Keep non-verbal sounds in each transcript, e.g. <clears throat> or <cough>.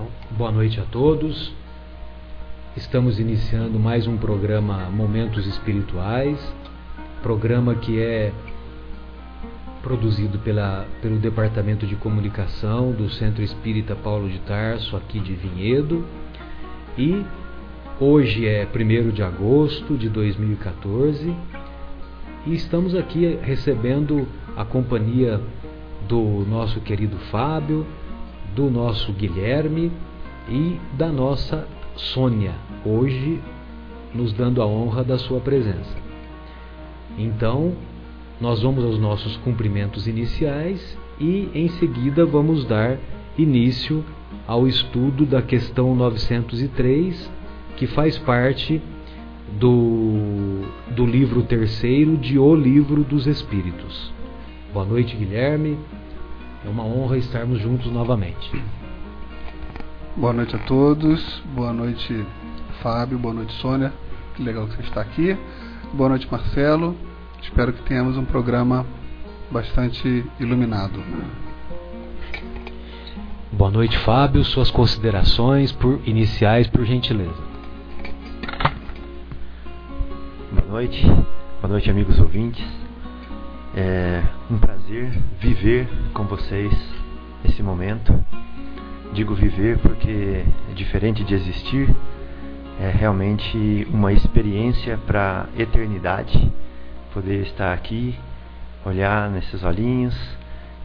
Então, boa noite a todos. Estamos iniciando mais um programa Momentos Espirituais, programa que é produzido pela, pelo Departamento de Comunicação do Centro Espírita Paulo de Tarso, aqui de Vinhedo. E hoje é 1 de agosto de 2014 e estamos aqui recebendo a companhia do nosso querido Fábio, do nosso Guilherme e da nossa Sônia, hoje nos dando a honra da sua presença. Então, nós vamos aos nossos cumprimentos iniciais e em seguida vamos dar início ao estudo da questão 903, que faz parte do, do livro terceiro de O Livro dos Espíritos. Boa noite, Guilherme. É uma honra estarmos juntos novamente. Boa noite a todos. Boa noite, Fábio. Boa noite, Sônia. Que legal que você está aqui. Boa noite, Marcelo. Espero que tenhamos um programa bastante iluminado. Boa noite, Fábio. Suas considerações por iniciais, por gentileza. Boa noite. Boa noite, amigos ouvintes. É um prazer viver com vocês esse momento. Digo viver porque é diferente de existir, é realmente uma experiência para a eternidade. Poder estar aqui, olhar nesses olhinhos,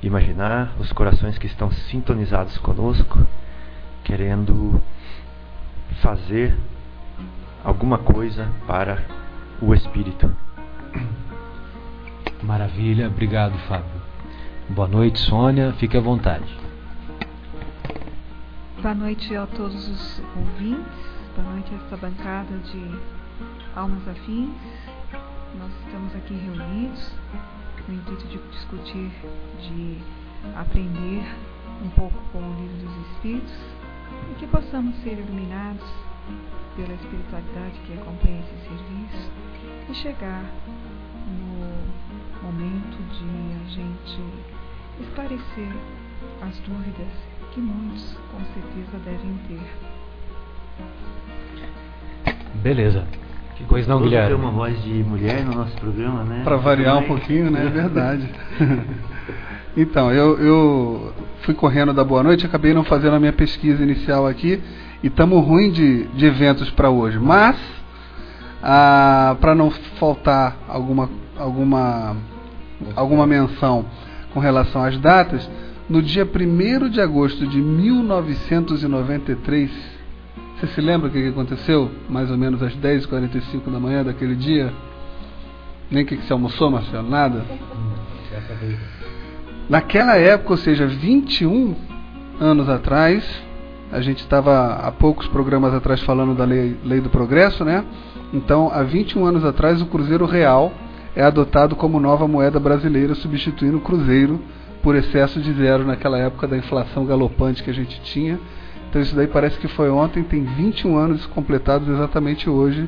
imaginar os corações que estão sintonizados conosco, querendo fazer alguma coisa para o espírito. Maravilha, obrigado, Fábio. Boa noite, Sônia, fique à vontade. Boa noite a todos os ouvintes, boa noite a esta bancada de almas afins. Nós estamos aqui reunidos no intuito de discutir, de aprender um pouco com o livro dos Espíritos e que possamos ser iluminados pela espiritualidade que acompanha esse serviço e chegar no momento de a gente esclarecer as dúvidas que muitos com certeza devem ter. Beleza. Que coisa não, Guilherme. ter uma voz de mulher no nosso programa, né? Para variar um pouquinho, né? É verdade. <laughs> então, eu, eu fui correndo da boa noite, acabei não fazendo a minha pesquisa inicial aqui e estamos ruim de, de eventos para hoje. Mas ah, para não faltar alguma, alguma, alguma menção com relação às datas, no dia 1 de agosto de 1993, você se lembra o que aconteceu? Mais ou menos às 10h45 da manhã daquele dia? Nem o que, você almoçou, Marcelo? Nada? Naquela época, ou seja, 21 anos atrás, a gente estava há poucos programas atrás falando da lei, lei do progresso, né? Então, há 21 anos atrás, o Cruzeiro Real é adotado como nova moeda brasileira, substituindo o Cruzeiro por excesso de zero naquela época da inflação galopante que a gente tinha. Então, isso daí parece que foi ontem, tem 21 anos completados exatamente hoje,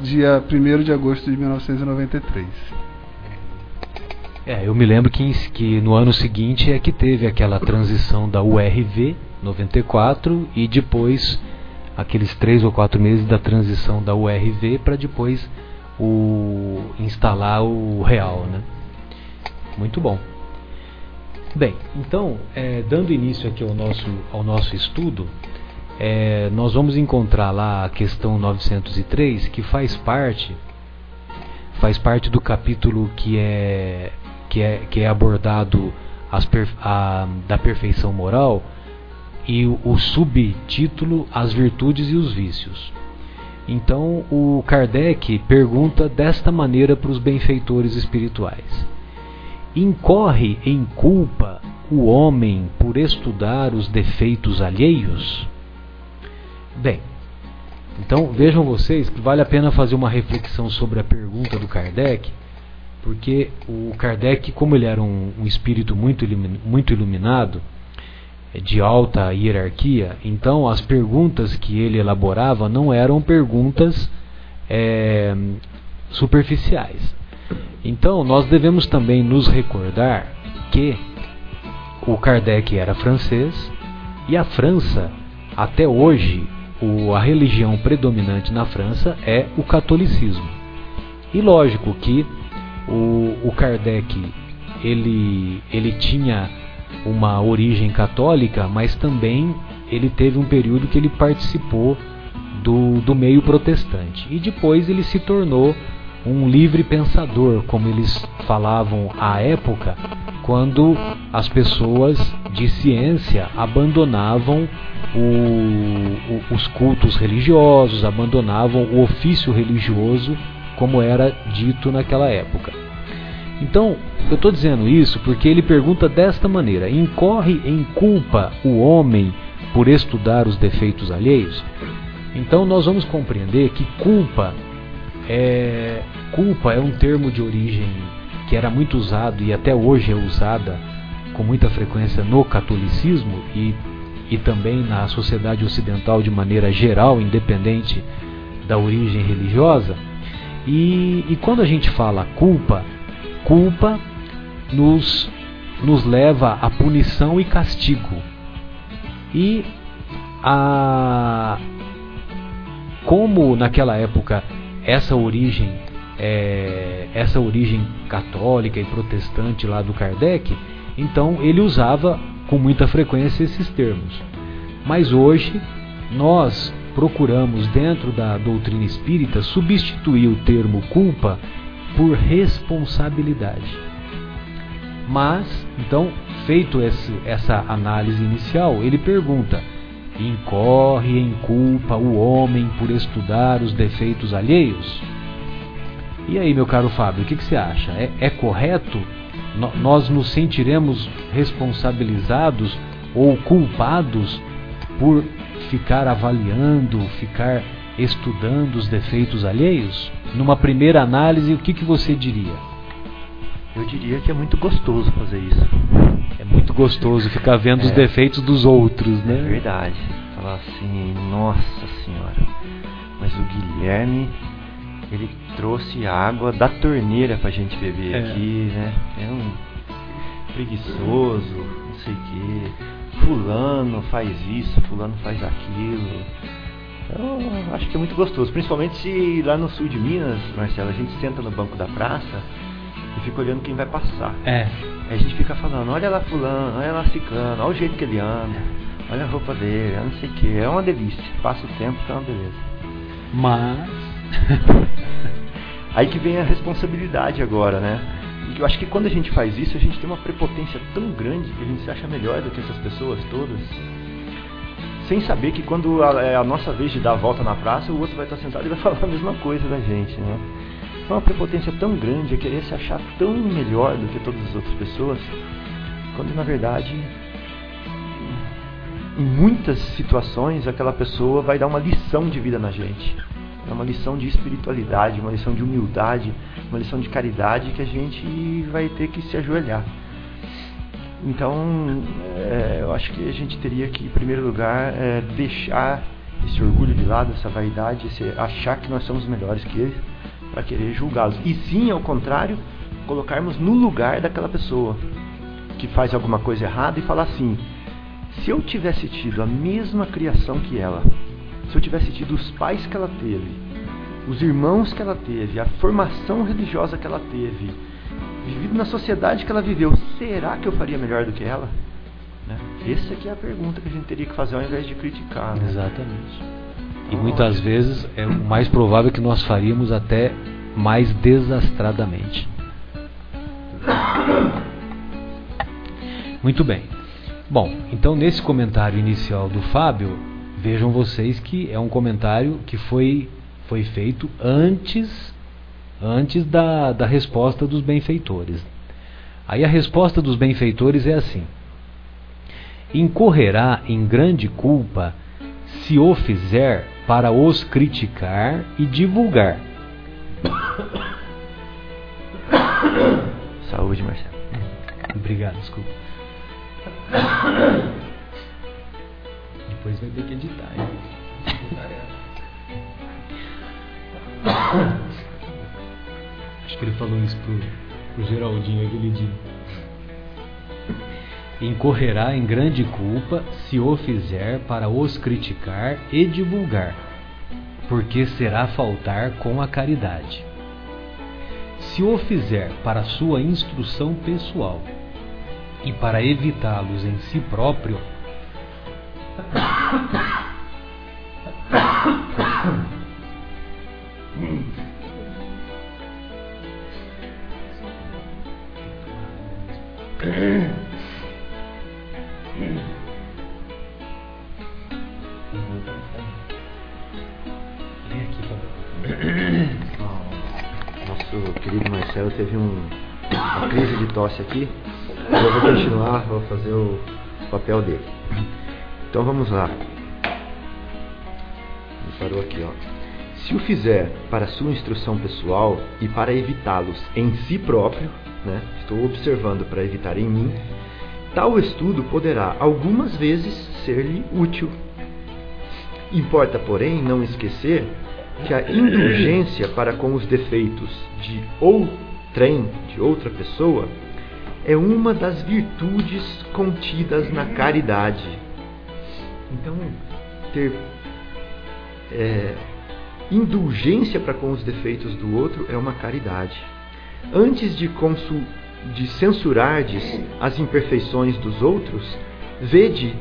dia 1 de agosto de 1993. É, eu me lembro que, que no ano seguinte é que teve aquela transição da URV 94 e depois aqueles três ou quatro meses da transição da URV para depois o instalar o real, né? Muito bom. Bem, então, é, dando início aqui ao nosso, ao nosso estudo, é, nós vamos encontrar lá a questão 903, que faz parte faz parte do capítulo que é que é, que é abordado as, a, da perfeição moral, e o subtítulo As Virtudes e os Vícios. Então o Kardec pergunta desta maneira para os benfeitores espirituais: Incorre em culpa o homem por estudar os defeitos alheios? Bem, então vejam vocês que vale a pena fazer uma reflexão sobre a pergunta do Kardec, porque o Kardec, como ele era um, um espírito muito, muito iluminado, de alta hierarquia, então as perguntas que ele elaborava não eram perguntas é, superficiais. Então nós devemos também nos recordar que o Kardec era francês e a França até hoje, o, a religião predominante na França é o catolicismo. E lógico que o, o Kardec ele, ele tinha uma origem católica, mas também ele teve um período que ele participou do, do meio protestante. E depois ele se tornou um livre pensador, como eles falavam à época, quando as pessoas de ciência abandonavam o, o, os cultos religiosos, abandonavam o ofício religioso, como era dito naquela época. Então, eu estou dizendo isso porque ele pergunta desta maneira: incorre em culpa o homem por estudar os defeitos alheios? Então, nós vamos compreender que culpa é, culpa é um termo de origem que era muito usado e até hoje é usada com muita frequência no catolicismo e, e também na sociedade ocidental de maneira geral, independente da origem religiosa. E, e quando a gente fala culpa, culpa nos, nos leva a punição e castigo. E a, como naquela época essa origem é, essa origem católica e protestante lá do Kardec, então ele usava com muita frequência esses termos. Mas hoje nós procuramos dentro da doutrina espírita substituir o termo culpa por responsabilidade. Mas, então, feito esse, essa análise inicial, ele pergunta: incorre em culpa o homem por estudar os defeitos alheios? E aí, meu caro Fábio, o que, que você acha? É, é correto? No, nós nos sentiremos responsabilizados ou culpados por ficar avaliando, ficar estudando os defeitos alheios? Numa primeira análise, o que, que você diria? Eu diria que é muito gostoso fazer isso. É muito gostoso ficar vendo é. os defeitos dos outros, né? É verdade. Falar assim, nossa senhora, mas o Guilherme ele trouxe água da torneira pra gente beber é. aqui, né? É um preguiçoso, não sei o que. Fulano faz isso, fulano faz aquilo. Eu acho que é muito gostoso, principalmente se lá no sul de Minas, Marcelo, a gente senta no banco da praça e fica olhando quem vai passar. É. Aí a gente fica falando, olha lá fulano, olha lá ciclano, olha o jeito que ele anda, olha a roupa dele, não sei o que. É uma delícia. Passa o tempo é uma beleza. Mas <laughs> Aí que vem a responsabilidade agora, né? Eu acho que quando a gente faz isso, a gente tem uma prepotência tão grande que a gente se acha melhor do que essas pessoas todas. Sem saber que quando é a nossa vez de dar a volta na praça, o outro vai estar sentado e vai <laughs> falar a mesma coisa da gente, né? É uma prepotência tão grande, é querer se achar tão melhor do que todas as outras pessoas, quando na verdade, em muitas situações, aquela pessoa vai dar uma lição de vida na gente. É uma lição de espiritualidade, uma lição de humildade, uma lição de caridade que a gente vai ter que se ajoelhar. Então, é, eu acho que a gente teria que, em primeiro lugar, é, deixar esse orgulho de lado, essa vaidade, esse achar que nós somos melhores que eles, para querer julgá-los. E sim, ao contrário, colocarmos no lugar daquela pessoa que faz alguma coisa errada e falar assim: se eu tivesse tido a mesma criação que ela, se eu tivesse tido os pais que ela teve, os irmãos que ela teve, a formação religiosa que ela teve, vivido na sociedade que ela viveu, será que eu faria melhor do que ela? Né? Essa aqui é a pergunta que a gente teria que fazer ao invés de criticar. Né? Exatamente. E muitas vezes é o mais provável que nós faríamos até mais desastradamente. Muito bem. Bom, então nesse comentário inicial do Fábio, Vejam vocês que é um comentário que foi, foi feito antes, antes da, da resposta dos benfeitores. Aí a resposta dos benfeitores é assim: Incorrerá em grande culpa se o fizer para os criticar e divulgar. <coughs> Saúde, Marcelo. Obrigado, desculpa. Depois vai ter que editar, hein? <coughs> Acho que ele falou isso pro, pro Geraldinho aquele dia. incorrerá em grande culpa se o fizer para os criticar e divulgar, porque será faltar com a caridade. Se o fizer para sua instrução pessoal e para evitá-los em si próprio, Nosso querido Marcelo teve um, uma crise de tosse aqui. Eu vou continuar, vou fazer o papel dele. Então vamos lá. Me parou aqui, ó. Se o fizer para sua instrução pessoal e para evitá-los em si próprio, né? estou observando para evitar em mim, tal estudo poderá algumas vezes ser-lhe útil. Importa, porém, não esquecer que a indulgência para com os defeitos de outrem, de outra pessoa, é uma das virtudes contidas na caridade. Então, ter é, indulgência para com os defeitos do outro é uma caridade. Antes de, de censurardes as imperfeições dos outros, vede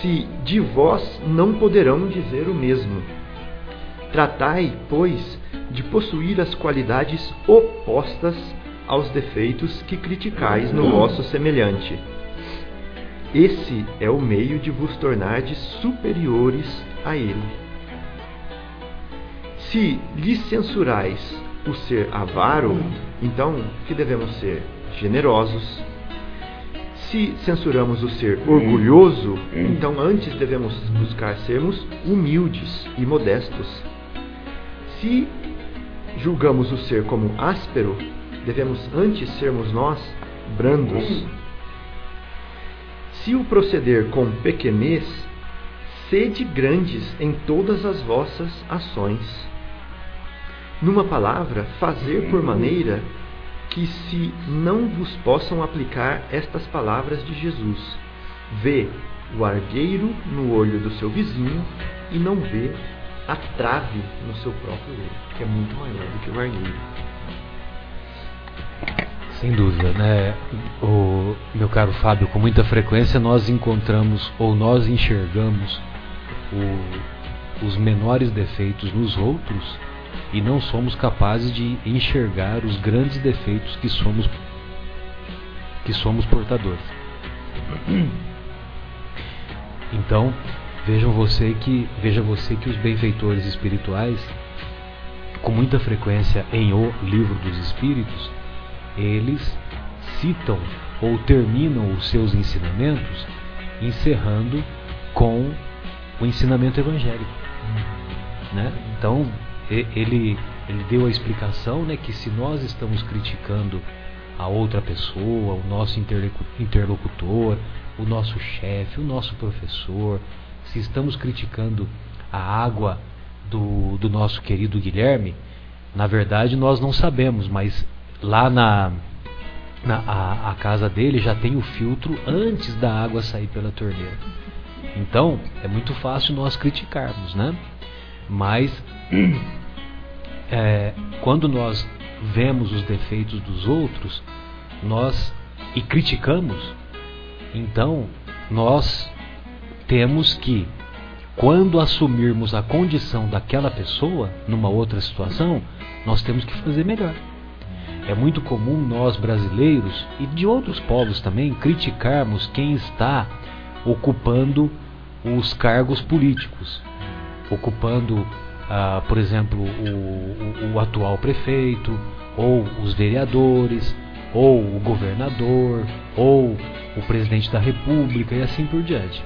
se de vós não poderão dizer o mesmo. Tratai, pois, de possuir as qualidades opostas aos defeitos que criticais no vosso semelhante. Esse é o meio de vos tornardes superiores a ele. Se lhe censurais o ser avaro, então que devemos ser? Generosos. Se censuramos o ser orgulhoso, então antes devemos buscar sermos humildes e modestos. Se julgamos o ser como áspero, devemos antes sermos nós brandos. Se o proceder com pequenez, sede grandes em todas as vossas ações numa palavra, fazer por maneira que se não vos possam aplicar estas palavras de Jesus. Vê o argueiro no olho do seu vizinho e não vê a trave no seu próprio olho, que é muito maior do que o argueiro. Sem dúvida, né? O meu caro Fábio, com muita frequência nós encontramos ou nós enxergamos o, os menores defeitos nos outros e não somos capazes de enxergar os grandes defeitos que somos que somos portadores. <clears throat> Então, vejam você que veja você que os benfeitores espirituais com muita frequência em O Livro dos Espíritos, eles citam ou terminam os seus ensinamentos encerrando com o ensinamento evangélico. Né? Então, ele, ele deu a explicação né, que se nós estamos criticando a outra pessoa, o nosso interlocutor, o nosso chefe, o nosso professor, se estamos criticando a água do, do nosso querido Guilherme, na verdade nós não sabemos, mas lá na, na a, a casa dele já tem o filtro antes da água sair pela torneira. Então é muito fácil nós criticarmos, né? Mas <clears throat> é, quando nós vemos os defeitos dos outros, nós e criticamos, então nós temos que, quando assumirmos a condição daquela pessoa numa outra situação, nós temos que fazer melhor. É muito comum nós brasileiros e de outros povos também criticarmos quem está ocupando os cargos políticos, ocupando ah, por exemplo, o, o, o atual prefeito, ou os vereadores, ou o governador, ou o presidente da república e assim por diante.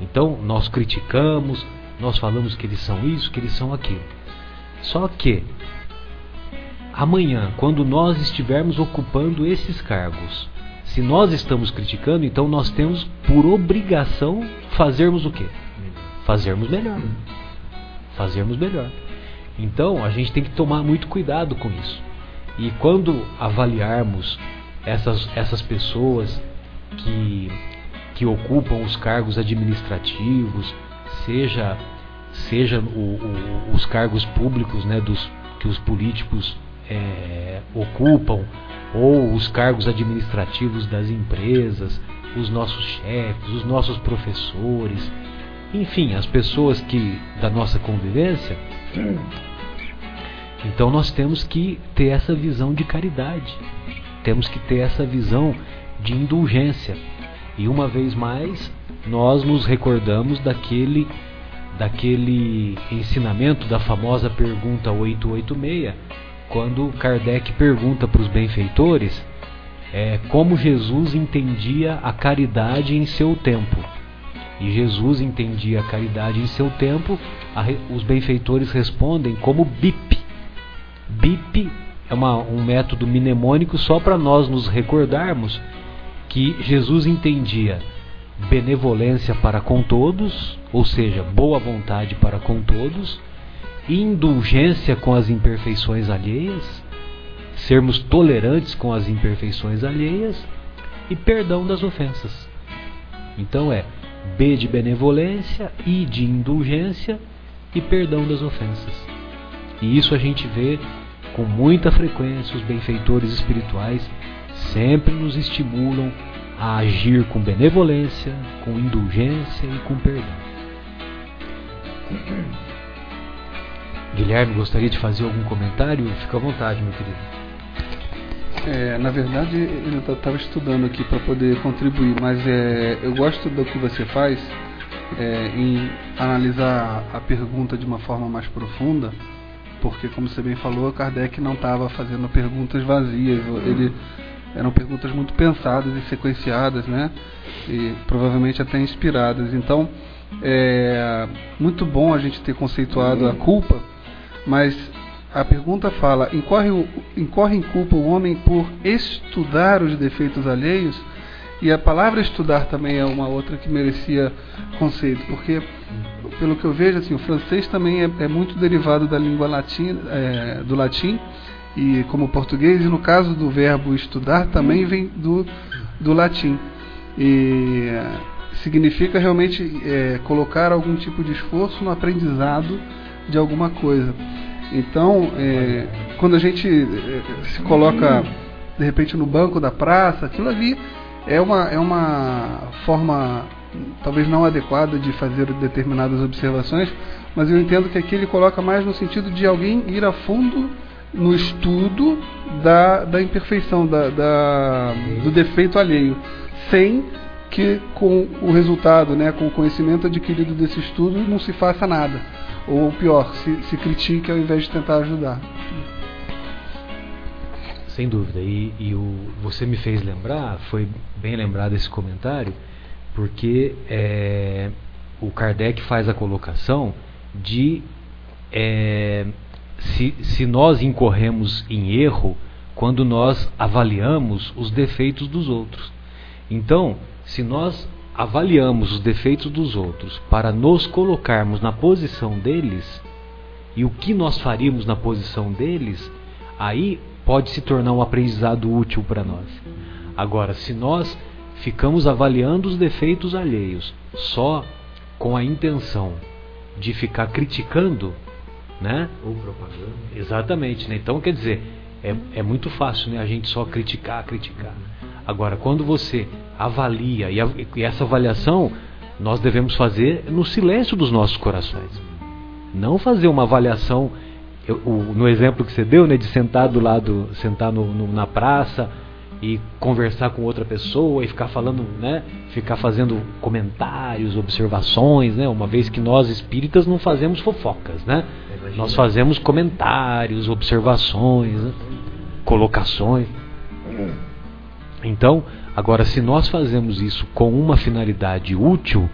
Então, nós criticamos, nós falamos que eles são isso, que eles são aquilo. Só que, amanhã, quando nós estivermos ocupando esses cargos, se nós estamos criticando, então nós temos por obrigação fazermos o quê? Fazermos melhor fazermos melhor. Então a gente tem que tomar muito cuidado com isso. E quando avaliarmos essas, essas pessoas que, que ocupam os cargos administrativos, seja, seja o, o, os cargos públicos né, dos, que os políticos é, ocupam, ou os cargos administrativos das empresas, os nossos chefes, os nossos professores, enfim, as pessoas que da nossa convivência. Então nós temos que ter essa visão de caridade, temos que ter essa visão de indulgência. E uma vez mais, nós nos recordamos daquele daquele ensinamento da famosa pergunta 886, quando Kardec pergunta para os benfeitores é, como Jesus entendia a caridade em seu tempo. E Jesus entendia a caridade em seu tempo, os benfeitores respondem como BIP. BIP é uma, um método mnemônico só para nós nos recordarmos que Jesus entendia benevolência para com todos, ou seja, boa vontade para com todos, indulgência com as imperfeições alheias, sermos tolerantes com as imperfeições alheias e perdão das ofensas. Então é B de benevolência, I de indulgência e perdão das ofensas. E isso a gente vê com muita frequência os benfeitores espirituais sempre nos estimulam a agir com benevolência, com indulgência e com perdão. Guilherme, gostaria de fazer algum comentário? Fica à vontade, meu querido. É, na verdade, eu estava estudando aqui para poder contribuir, mas é, eu gosto do que você faz é, em analisar a pergunta de uma forma mais profunda, porque, como você bem falou, Kardec não estava fazendo perguntas vazias, ele eram perguntas muito pensadas e sequenciadas, né? E provavelmente até inspiradas. Então, é muito bom a gente ter conceituado a culpa, mas a pergunta fala: incorre, incorre em culpa o homem por estudar os defeitos alheios? E a palavra estudar também é uma outra que merecia conceito, porque, pelo que eu vejo, assim, o francês também é, é muito derivado da língua latina, é, do latim, e como o português, e no caso do verbo estudar também vem do, do latim. E significa realmente é, colocar algum tipo de esforço no aprendizado de alguma coisa. Então, é, quando a gente é, se coloca de repente no banco da praça, aquilo ali é uma, é uma forma talvez não adequada de fazer determinadas observações, mas eu entendo que aqui ele coloca mais no sentido de alguém ir a fundo no estudo da, da imperfeição, da, da, do defeito alheio, sem que com o resultado, né, com o conhecimento adquirido desse estudo, não se faça nada. Ou pior, se, se critique ao invés de tentar ajudar. Sem dúvida. E, e o, você me fez lembrar, foi bem lembrado esse comentário, porque é, o Kardec faz a colocação de é, se, se nós incorremos em erro quando nós avaliamos os defeitos dos outros. Então, se nós avaliamos os defeitos dos outros para nos colocarmos na posição deles e o que nós faríamos na posição deles, aí pode se tornar um aprendizado útil para nós. Agora, se nós ficamos avaliando os defeitos alheios só com a intenção de ficar criticando, né? Ou propaganda. Exatamente, né? Então, quer dizer, é, é muito fácil, né? A gente só criticar, criticar. Agora, quando você avalia, e, a, e essa avaliação nós devemos fazer no silêncio dos nossos corações. Não fazer uma avaliação, eu, o, no exemplo que você deu, né, de sentar do lado, sentar no, no, na praça e conversar com outra pessoa e ficar falando, né, ficar fazendo comentários, observações, né, uma vez que nós espíritas não fazemos fofocas, né? Nós fazemos comentários, observações, né, colocações. Então, agora se nós fazemos isso com uma finalidade útil,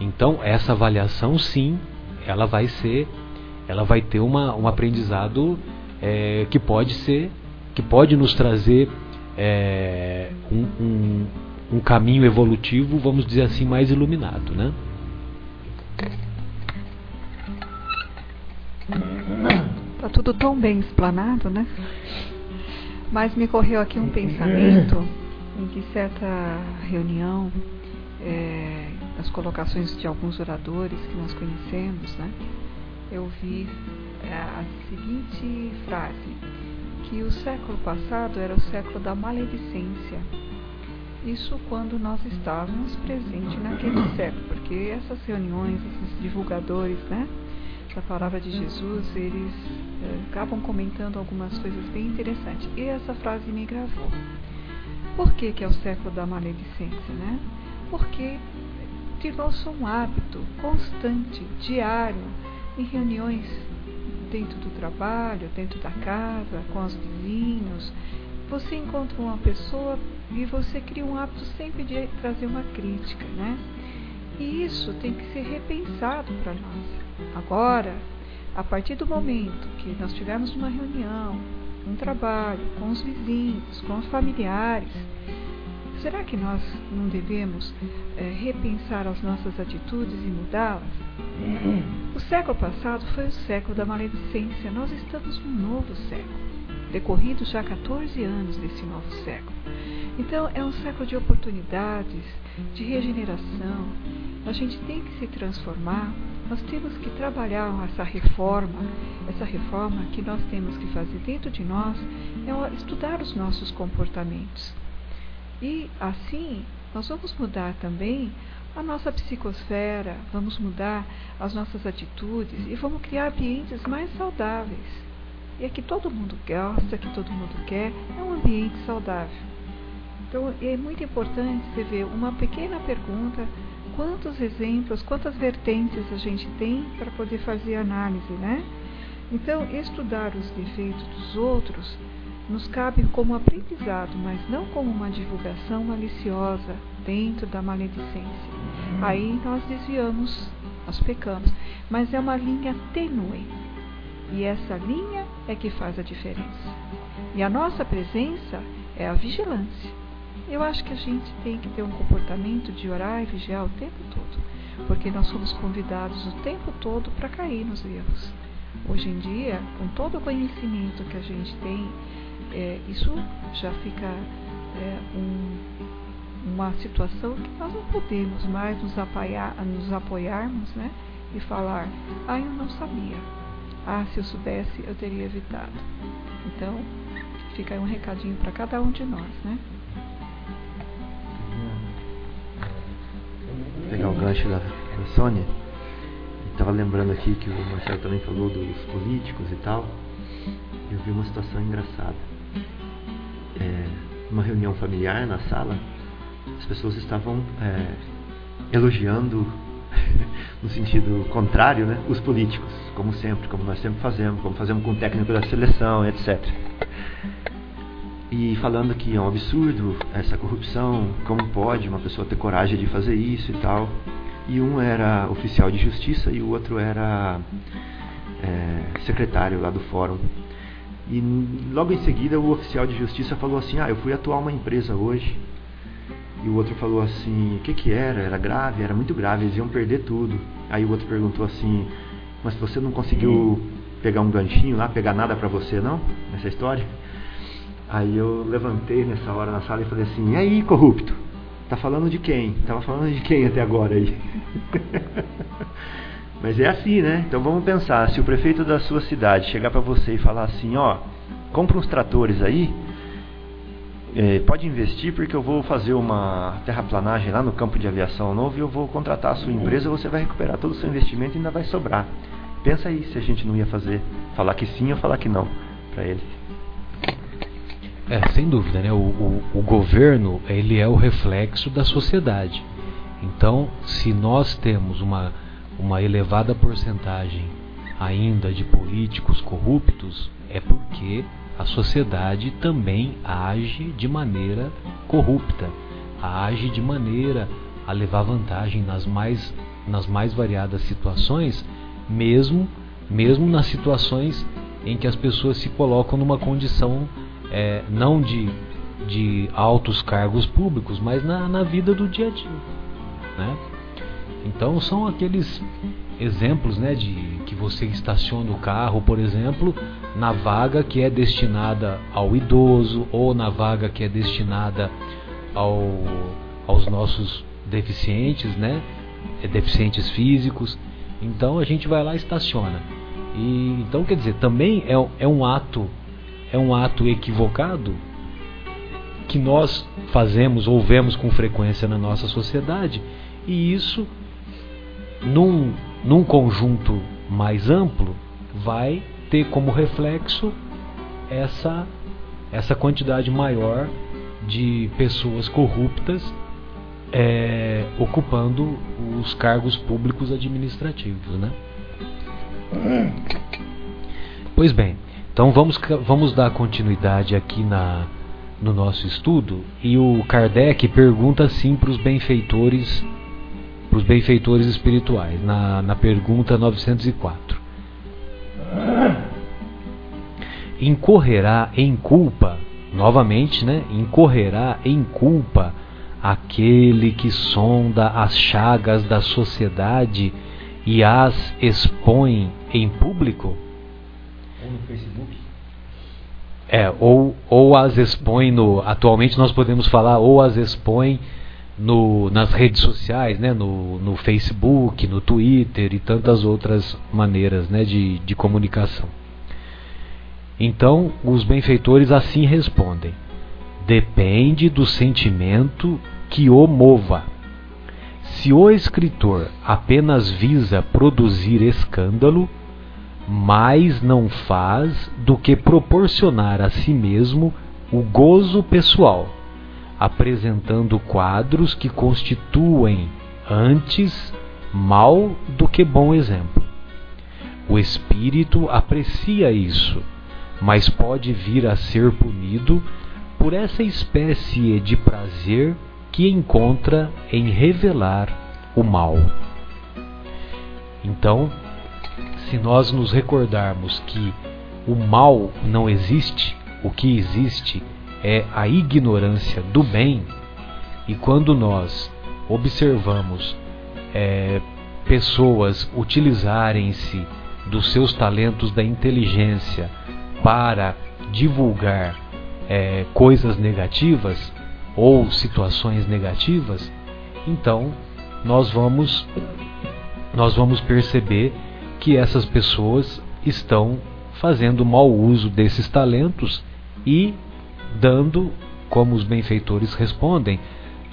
então essa avaliação sim, ela vai ser, ela vai ter uma, um aprendizado é, que pode ser, que pode nos trazer é, um, um, um caminho evolutivo, vamos dizer assim, mais iluminado, né? Tá tudo tão bem explanado, né? Mas me correu aqui um pensamento em que certa reunião, é, as colocações de alguns oradores que nós conhecemos, né, eu vi é, a seguinte frase, que o século passado era o século da maledicência. Isso quando nós estávamos presentes naquele século, porque essas reuniões, esses divulgadores, né, da palavra de Jesus, eles é, acabam comentando algumas coisas bem interessantes. E essa frase me gravou. Por que, que é o século da maledicência, né? Porque tornou-se um hábito constante, diário, em reuniões dentro do trabalho, dentro da casa, com os vizinhos. Você encontra uma pessoa e você cria um hábito sempre de trazer uma crítica, né? E isso tem que ser repensado para nós. Agora, a partir do momento que nós tivermos uma reunião, um trabalho, com os vizinhos, com os familiares, será que nós não devemos é, repensar as nossas atitudes e mudá-las? O século passado foi o século da maledicência. Nós estamos num novo século, decorridos já 14 anos desse novo século. Então, é um século de oportunidades, de regeneração. A gente tem que se transformar. Nós temos que trabalhar essa reforma. Essa reforma que nós temos que fazer dentro de nós é estudar os nossos comportamentos. E assim, nós vamos mudar também a nossa psicosfera, vamos mudar as nossas atitudes e vamos criar ambientes mais saudáveis. E é que todo mundo gosta, que todo mundo quer, é um ambiente saudável. Então é muito importante você ver uma pequena pergunta, quantos exemplos, quantas vertentes a gente tem para poder fazer análise, né? Então, estudar os defeitos dos outros nos cabe como aprendizado, mas não como uma divulgação maliciosa dentro da maledicência. Aí nós desviamos, nós pecamos, mas é uma linha tênue. E essa linha é que faz a diferença. E a nossa presença é a vigilância. Eu acho que a gente tem que ter um comportamento de orar e vigiar o tempo todo, porque nós somos convidados o tempo todo para cair nos erros. Hoje em dia, com todo o conhecimento que a gente tem, é, isso já fica é, um, uma situação que nós não podemos mais nos, apoiar, nos apoiarmos né, e falar, ah, eu não sabia. Ah, se eu soubesse, eu teria evitado. Então, fica aí um recadinho para cada um de nós, né? Pegar o gancho da, da Sônia, estava lembrando aqui que o Marcelo também falou dos políticos e tal. Eu vi uma situação engraçada. É, uma reunião familiar na sala, as pessoas estavam é, elogiando, <laughs> no sentido contrário, né, os políticos, como sempre, como nós sempre fazemos, como fazemos com o técnico da seleção, etc e falando que é um absurdo essa corrupção, como pode uma pessoa ter coragem de fazer isso e tal. E um era oficial de justiça e o outro era é, secretário lá do fórum. E logo em seguida o oficial de justiça falou assim: Ah, eu fui atuar uma empresa hoje. E o outro falou assim: O que, que era? Era grave? Era muito grave, eles iam perder tudo. Aí o outro perguntou assim: Mas você não conseguiu pegar um ganchinho lá, pegar nada para você não? Nessa história? Aí eu levantei nessa hora na sala e falei assim: E aí, corrupto? Tá falando de quem? Tava falando de quem até agora aí? <laughs> Mas é assim, né? Então vamos pensar: se o prefeito da sua cidade chegar para você e falar assim: Ó, compra uns tratores aí, é, pode investir porque eu vou fazer uma terraplanagem lá no campo de aviação novo e eu vou contratar a sua empresa, você vai recuperar todo o seu investimento e ainda vai sobrar. Pensa aí se a gente não ia fazer, falar que sim ou falar que não para ele. É, sem dúvida, né? O, o, o, governo ele é o reflexo da sociedade. Então, se nós temos uma, uma elevada porcentagem ainda de políticos corruptos, é porque a sociedade também age de maneira corrupta, age de maneira a levar vantagem nas mais, nas mais variadas situações, mesmo, mesmo nas situações em que as pessoas se colocam numa condição é, não de, de altos cargos públicos, mas na, na vida do dia a dia. Né? Então são aqueles exemplos né, de que você estaciona o carro, por exemplo, na vaga que é destinada ao idoso ou na vaga que é destinada ao, aos nossos deficientes, né? É, deficientes físicos. Então a gente vai lá e estaciona. E então quer dizer, também é, é um ato é um ato equivocado que nós fazemos ou vemos com frequência na nossa sociedade e isso num, num conjunto mais amplo vai ter como reflexo essa essa quantidade maior de pessoas corruptas é, ocupando os cargos públicos administrativos, né? Pois bem, então vamos, vamos dar continuidade aqui na, no nosso estudo e o Kardec pergunta assim para os benfeitores, para os benfeitores espirituais, na, na pergunta 904. Incorrerá em culpa, novamente, né? Incorrerá em culpa aquele que sonda as chagas da sociedade e as expõe em público? Ou no Facebook? É, ou, ou as expõe no. Atualmente nós podemos falar, ou as expõe no, nas redes sociais, né, no, no Facebook, no Twitter e tantas outras maneiras né, de, de comunicação. Então, os benfeitores assim respondem: depende do sentimento que o mova. Se o escritor apenas visa produzir escândalo, mais não faz do que proporcionar a si mesmo o gozo pessoal, apresentando quadros que constituem antes mal do que bom exemplo. O espírito aprecia isso, mas pode vir a ser punido por essa espécie de prazer que encontra em revelar o mal. Então, se nós nos recordarmos que o mal não existe, o que existe é a ignorância do bem, e quando nós observamos é, pessoas utilizarem-se dos seus talentos da inteligência para divulgar é, coisas negativas, ou situações negativas, então nós vamos nós vamos perceber que essas pessoas estão fazendo mau uso desses talentos e dando, como os benfeitores respondem,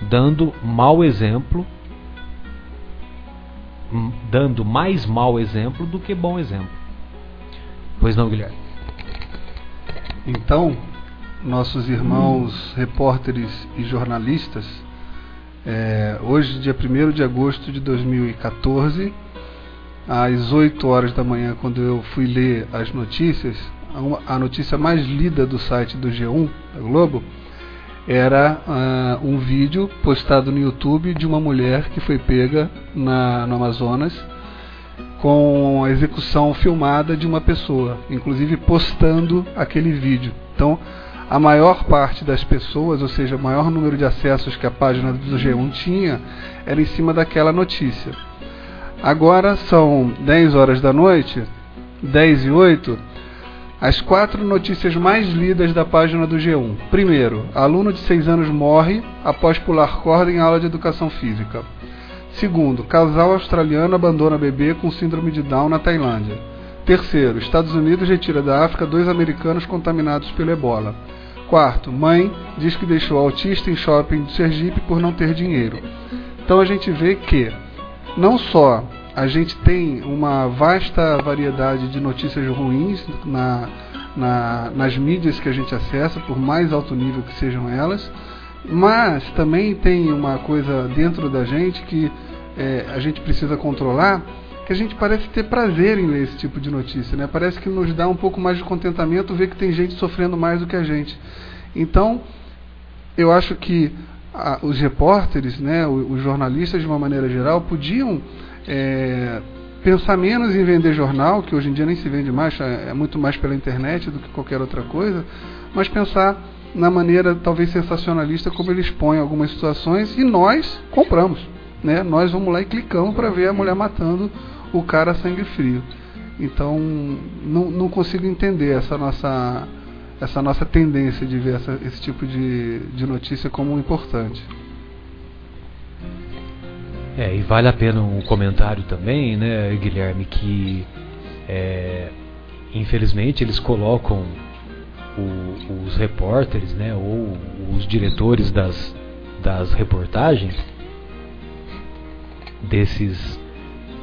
dando mau exemplo, dando mais mau exemplo do que bom exemplo. Pois não, Guilherme? Então, nossos irmãos repórteres e jornalistas, é, hoje, dia 1 de agosto de 2014, às 8 horas da manhã, quando eu fui ler as notícias, a notícia mais lida do site do G1, da Globo, era uh, um vídeo postado no YouTube de uma mulher que foi pega na, no Amazonas com a execução filmada de uma pessoa, inclusive postando aquele vídeo. Então, a maior parte das pessoas, ou seja, o maior número de acessos que a página do G1 tinha, era em cima daquela notícia. Agora são 10 horas da noite, 10 e 8, as quatro notícias mais lidas da página do G1. Primeiro, aluno de 6 anos morre após pular corda em aula de educação física. Segundo, casal australiano abandona bebê com síndrome de Down na Tailândia. Terceiro, Estados Unidos retira da África dois americanos contaminados pelo ebola. Quarto, mãe diz que deixou autista em shopping de Sergipe por não ter dinheiro. Então a gente vê que não só a gente tem uma vasta variedade de notícias ruins na, na, nas mídias que a gente acessa, por mais alto nível que sejam elas, mas também tem uma coisa dentro da gente que é, a gente precisa controlar, que a gente parece ter prazer em ler esse tipo de notícia, né? Parece que nos dá um pouco mais de contentamento ver que tem gente sofrendo mais do que a gente. Então, eu acho que a, os repórteres, né, os, jornalistas de uma maneira geral, podiam é, pensar menos em vender jornal, que hoje em dia nem se vende mais, é, é muito mais pela internet do que qualquer outra coisa, mas pensar na maneira talvez sensacionalista como eles põem algumas situações e nós compramos. Né? Nós vamos lá e clicamos para ver a mulher matando o cara sangue frio. Então, não, não consigo entender essa nossa essa nossa tendência de ver essa, esse tipo de, de notícia como importante. É, e vale a pena um comentário também, né, Guilherme, que é, infelizmente eles colocam o, os repórteres, né, ou os diretores das, das reportagens desses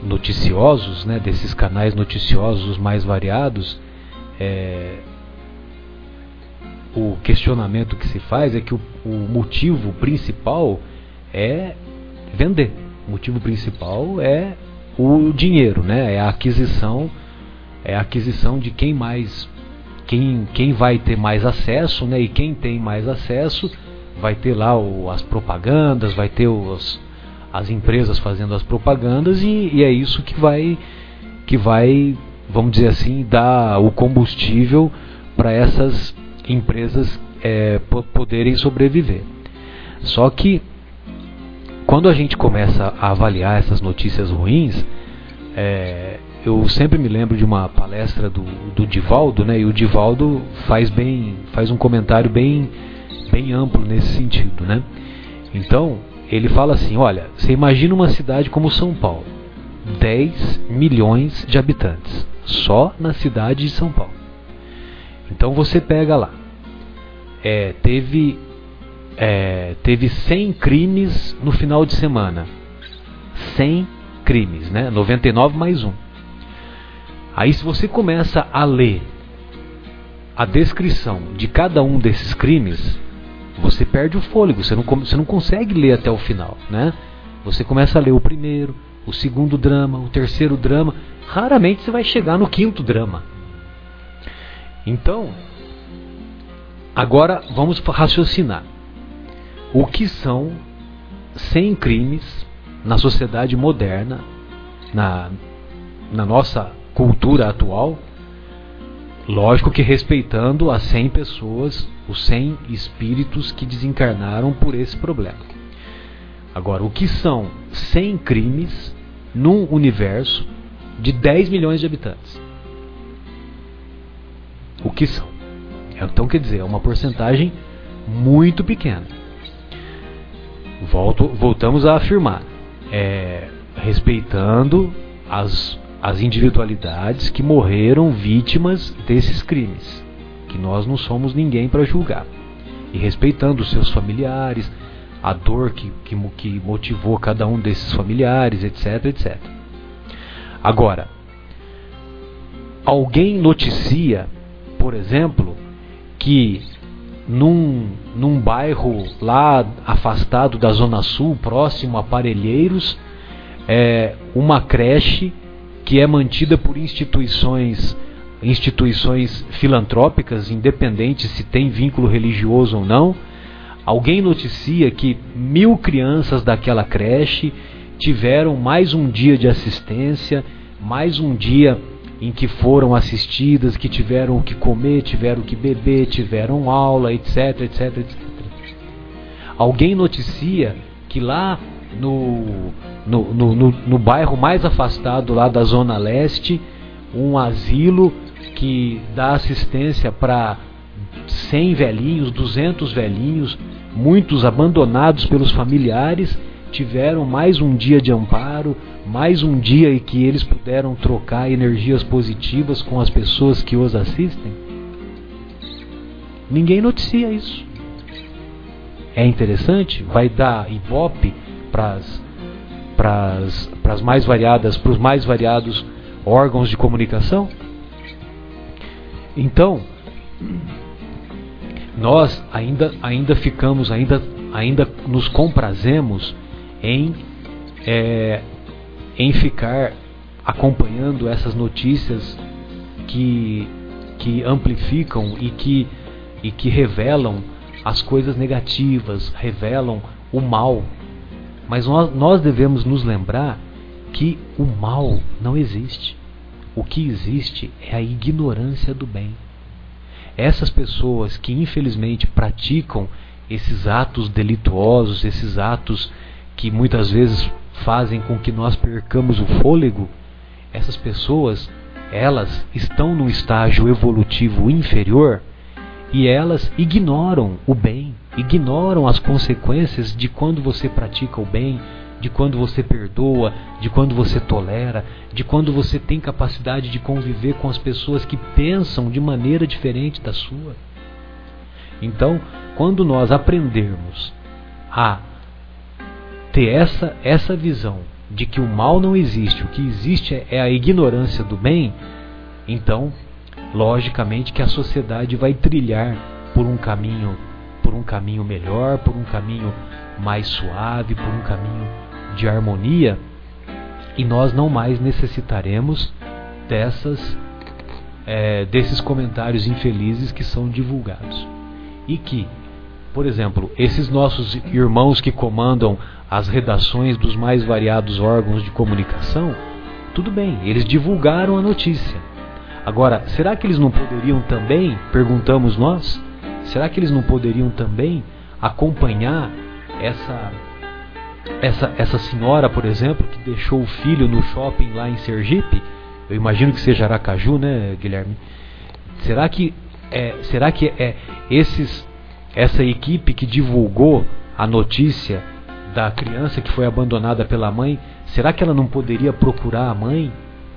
noticiosos, né, desses canais noticiosos mais variados, é, o questionamento que se faz é que o, o motivo principal é vender. O motivo principal é o dinheiro, né? É a aquisição, é a aquisição de quem mais, quem, quem vai ter mais acesso, né? E quem tem mais acesso vai ter lá o, as propagandas, vai ter os, as empresas fazendo as propagandas e, e é isso que vai, que vai, vamos dizer assim, dar o combustível para essas empresas é, poderem sobreviver. Só que quando a gente começa a avaliar essas notícias ruins, é, eu sempre me lembro de uma palestra do, do Divaldo, né? E o Divaldo faz bem, faz um comentário bem, bem amplo nesse sentido, né? Então ele fala assim, olha, você imagina uma cidade como São Paulo, 10 milhões de habitantes, só na cidade de São Paulo. Então você pega lá, é, teve é, teve 100 crimes no final de semana. 100 crimes, né? 99 mais um. Aí se você começa a ler a descrição de cada um desses crimes, você perde o fôlego, você não, você não consegue ler até o final, né? Você começa a ler o primeiro, o segundo drama, o terceiro drama, raramente você vai chegar no quinto drama. Então, agora vamos raciocinar. O que são 100 crimes na sociedade moderna, na, na nossa cultura atual? Lógico que respeitando as 100 pessoas, os 100 espíritos que desencarnaram por esse problema. Agora, o que são 100 crimes num universo de 10 milhões de habitantes? O que são? Então, quer dizer, é uma porcentagem muito pequena. Volto, voltamos a afirmar, é, respeitando as as individualidades que morreram vítimas desses crimes, que nós não somos ninguém para julgar, e respeitando os seus familiares, a dor que, que, que motivou cada um desses familiares, etc, etc. Agora, alguém noticia, por exemplo, que num, num bairro lá afastado da Zona Sul, próximo a Parelheiros, é, uma creche que é mantida por instituições instituições filantrópicas, independente se tem vínculo religioso ou não. Alguém noticia que mil crianças daquela creche tiveram mais um dia de assistência, mais um dia em que foram assistidas, que tiveram o que comer, tiveram o que beber, tiveram aula, etc, etc, etc. Alguém noticia que lá no, no, no, no, no bairro mais afastado lá da Zona Leste, um asilo que dá assistência para 100 velhinhos, 200 velhinhos, muitos abandonados pelos familiares, tiveram mais um dia de amparo, mais um dia em que eles puderam trocar energias positivas com as pessoas que os assistem? Ninguém noticia isso. É interessante? Vai dar ibope para as mais variadas, para os mais variados órgãos de comunicação? Então, nós ainda, ainda ficamos, ainda, ainda nos comprazemos em, é, em ficar acompanhando essas notícias que, que amplificam e que, e que revelam as coisas negativas, revelam o mal mas nós, nós devemos nos lembrar que o mal não existe. O que existe é a ignorância do bem. Essas pessoas que infelizmente praticam esses atos delituosos, esses atos que muitas vezes fazem com que nós percamos o fôlego, essas pessoas, elas estão num estágio evolutivo inferior e elas ignoram o bem, ignoram as consequências de quando você pratica o bem, de quando você perdoa, de quando você tolera, de quando você tem capacidade de conviver com as pessoas que pensam de maneira diferente da sua. Então, quando nós aprendermos a ter essa, essa visão de que o mal não existe, o que existe é a ignorância do bem, então, logicamente que a sociedade vai trilhar por um caminho, por um caminho melhor, por um caminho mais suave, por um caminho de harmonia, e nós não mais necessitaremos dessas é, desses comentários infelizes que são divulgados. E que, por exemplo, esses nossos irmãos que comandam as redações dos mais variados órgãos de comunicação, tudo bem, eles divulgaram a notícia. Agora, será que eles não poderiam também, perguntamos nós, será que eles não poderiam também acompanhar essa essa essa senhora, por exemplo, que deixou o filho no shopping lá em Sergipe? Eu imagino que seja Aracaju, né, Guilherme? Será que é, será que é esses essa equipe que divulgou a notícia da criança que foi abandonada pela mãe, será que ela não poderia procurar a mãe?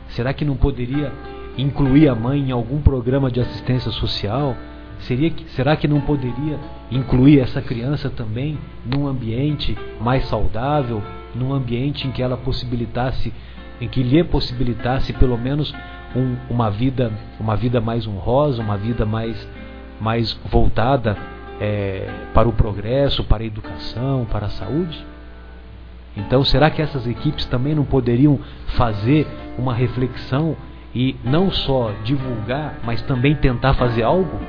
Será que não poderia incluir a mãe em algum programa de assistência social? Seria, será que não poderia incluir essa criança também num ambiente mais saudável, num ambiente em que ela possibilitasse, em que lhe possibilitasse pelo menos um, uma vida, uma vida mais honrosa, uma vida mais, mais voltada é, para o progresso, para a educação, para a saúde? Então, será que essas equipes também não poderiam fazer uma reflexão e não só divulgar, mas também tentar fazer algo?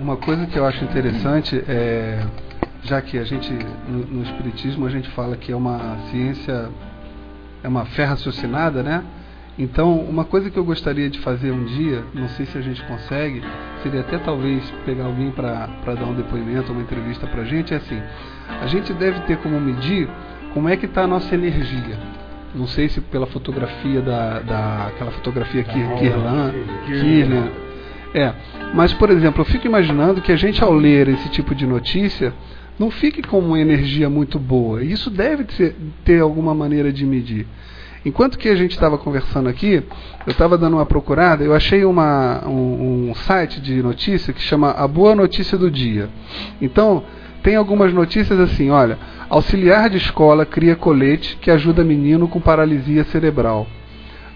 Uma coisa que eu acho interessante é, já que a gente no, no espiritismo a gente fala que é uma ciência, é uma fé raciocinada, né? Então, uma coisa que eu gostaria de fazer um dia, não sei se a gente consegue, seria até talvez pegar alguém para dar um depoimento, uma entrevista para a gente, é assim, a gente deve ter como medir como é que está a nossa energia. Não sei se pela fotografia da, da aquela fotografia aqui, Kirlan, Kirlan, é. Mas, por exemplo, eu fico imaginando que a gente ao ler esse tipo de notícia não fique com uma energia muito boa. Isso deve ter, ter alguma maneira de medir. Enquanto que a gente estava conversando aqui, eu estava dando uma procurada, eu achei uma, um, um, site de notícia que chama A Boa Notícia do Dia. Então, tem algumas notícias assim, olha, auxiliar de escola cria colete que ajuda menino com paralisia cerebral.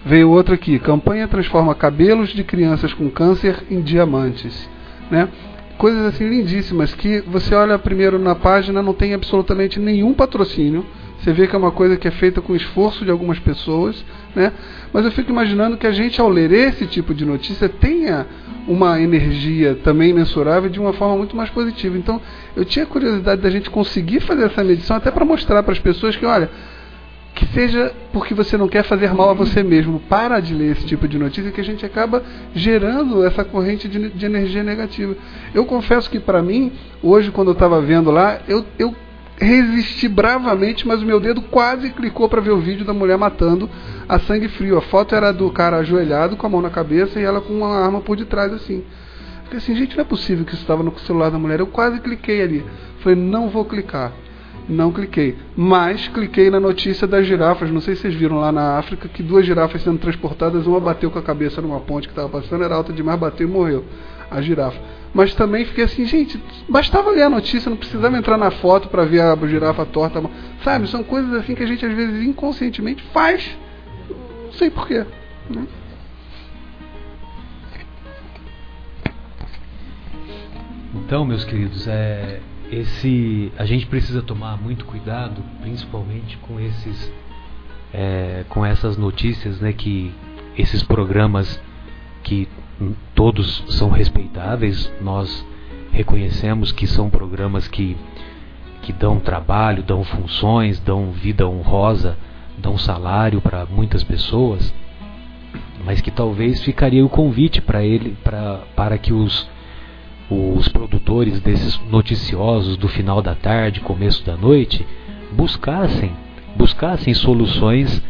Veio outra aqui, campanha transforma cabelos de crianças com câncer em diamantes. Né? Coisas assim lindíssimas que você olha primeiro na página, não tem absolutamente nenhum patrocínio você vê que é uma coisa que é feita com esforço de algumas pessoas, né? Mas eu fico imaginando que a gente, ao ler esse tipo de notícia, tenha uma energia também mensurável de uma forma muito mais positiva. Então, eu tinha curiosidade da gente conseguir fazer essa medição até para mostrar para as pessoas que, olha, que seja porque você não quer fazer mal a você mesmo. Para de ler esse tipo de notícia que a gente acaba gerando essa corrente de, de energia negativa. Eu confesso que para mim, hoje quando eu estava vendo lá, eu, eu resisti bravamente, mas o meu dedo quase clicou para ver o vídeo da mulher matando a sangue frio. A foto era do cara ajoelhado com a mão na cabeça e ela com uma arma por detrás assim. Fiquei assim, gente, não é possível que isso estava no celular da mulher. Eu quase cliquei ali. Falei, não vou clicar. Não cliquei. Mas cliquei na notícia das girafas. Não sei se vocês viram lá na África que duas girafas sendo transportadas, uma bateu com a cabeça numa ponte que estava passando, era alta demais, bateu e morreu. A girafa mas também fiquei assim, gente, bastava ler a notícia, não precisava entrar na foto para ver a girafa torta. Sabe, são coisas assim que a gente às vezes inconscientemente faz, não sei porquê. Né? Então, meus queridos, é, esse, a gente precisa tomar muito cuidado, principalmente com esses, é, com essas notícias, né, que esses programas que todos são respeitáveis, nós reconhecemos que são programas que, que dão trabalho, dão funções, dão vida honrosa, dão salário para muitas pessoas, mas que talvez ficaria o convite para ele pra, para que os, os produtores desses noticiosos do final da tarde, começo da noite, buscassem buscassem soluções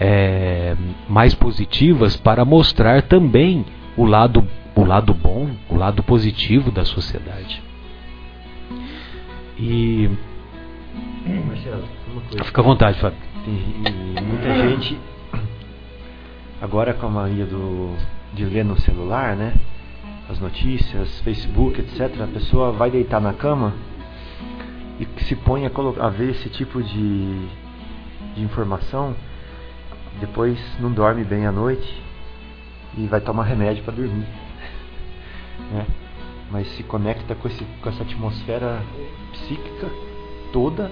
é, mais positivas para mostrar também o lado, o lado bom, o lado positivo da sociedade. E. Marcelo, uma coisa. Fica à vontade, Fábio. Muita gente, agora com a mania do, de ler no celular, né? As notícias, Facebook, etc. A pessoa vai deitar na cama e se põe a, a ver esse tipo de, de informação, depois não dorme bem à noite e vai tomar remédio para dormir. <laughs> né? Mas se conecta com, esse, com essa atmosfera psíquica toda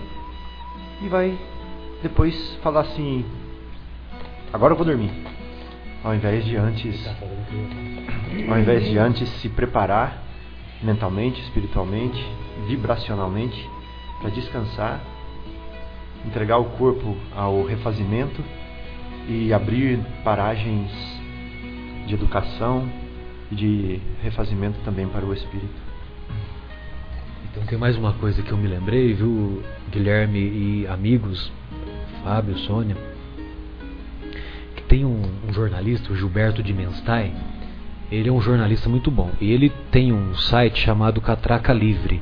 e vai depois falar assim: agora eu vou dormir. Ao invés de antes, ao invés de antes se preparar mentalmente, espiritualmente, vibracionalmente para descansar, entregar o corpo ao refazimento e abrir paragens de educação e de refazimento também para o espírito. Então tem mais uma coisa que eu me lembrei, viu, Guilherme e amigos, Fábio, Sônia, tem um, um jornalista, o Gilberto de ele é um jornalista muito bom e ele tem um site chamado Catraca Livre.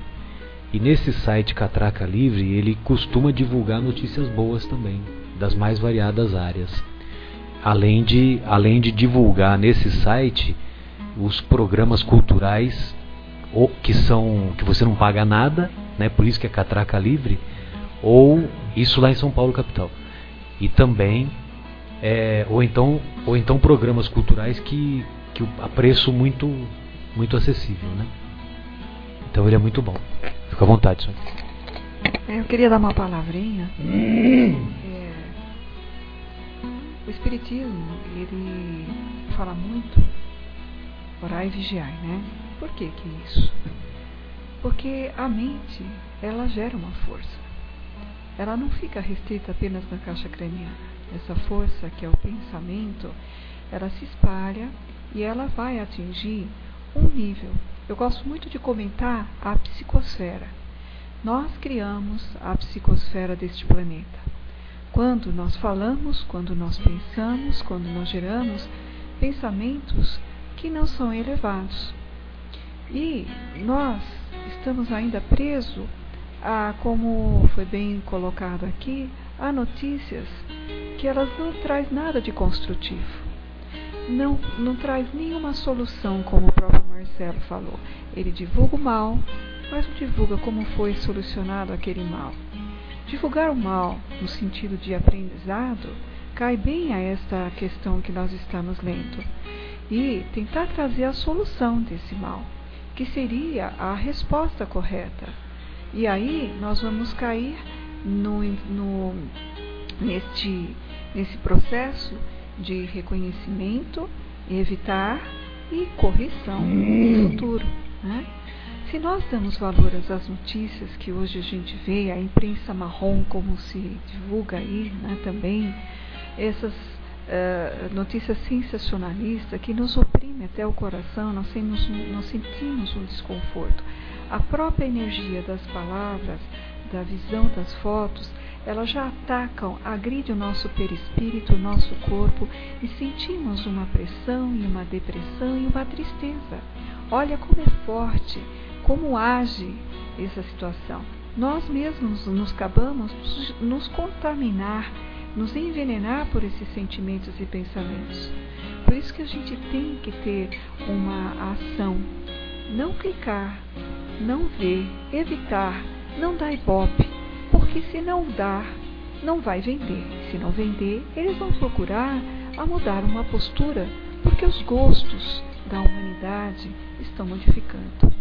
E nesse site Catraca Livre ele costuma divulgar notícias boas também, das mais variadas áreas. Além de, além de divulgar nesse site os programas culturais ou que são que você não paga nada, né? Por isso que é Catraca Livre, ou isso lá em São Paulo capital. E também é, ou então ou então programas culturais que que a preço muito muito acessível, né? Então ele é muito bom. Fica à vontade, senhor. Eu queria dar uma palavrinha. É, o Espiritismo, ele fala muito orar e vigiar, né? Por que que isso? Porque a mente, ela gera uma força. Ela não fica restrita apenas na caixa craniana. Essa força, que é o pensamento, ela se espalha e ela vai atingir um nível eu gosto muito de comentar a psicosfera. Nós criamos a psicosfera deste planeta. Quando nós falamos, quando nós pensamos, quando nós geramos pensamentos que não são elevados. E nós estamos ainda presos a, como foi bem colocado aqui, a notícias que elas não traz nada de construtivo. Não, não traz nenhuma solução, como o próprio Marcelo falou. Ele divulga o mal, mas não divulga como foi solucionado aquele mal. Divulgar o mal no sentido de aprendizado cai bem a esta questão que nós estamos lendo e tentar trazer a solução desse mal, que seria a resposta correta. E aí nós vamos cair no, no, neste, nesse processo de reconhecimento, evitar e correção no futuro. Né? Se nós damos valor às notícias que hoje a gente vê, a imprensa marrom, como se divulga aí né, também, essas uh, notícias sensacionalistas que nos oprimem até o coração, nós, temos, nós sentimos um desconforto. A própria energia das palavras, da visão das fotos, elas já atacam, agridem o nosso perispírito, o nosso corpo e sentimos uma pressão e uma depressão e uma tristeza. Olha como é forte, como age essa situação. Nós mesmos nos acabamos nos contaminar, nos envenenar por esses sentimentos e pensamentos. Por isso que a gente tem que ter uma ação. Não clicar, não ver, evitar, não dar ibope porque se não dar, não vai vender. Se não vender, eles vão procurar a mudar uma postura, porque os gostos da humanidade estão modificando.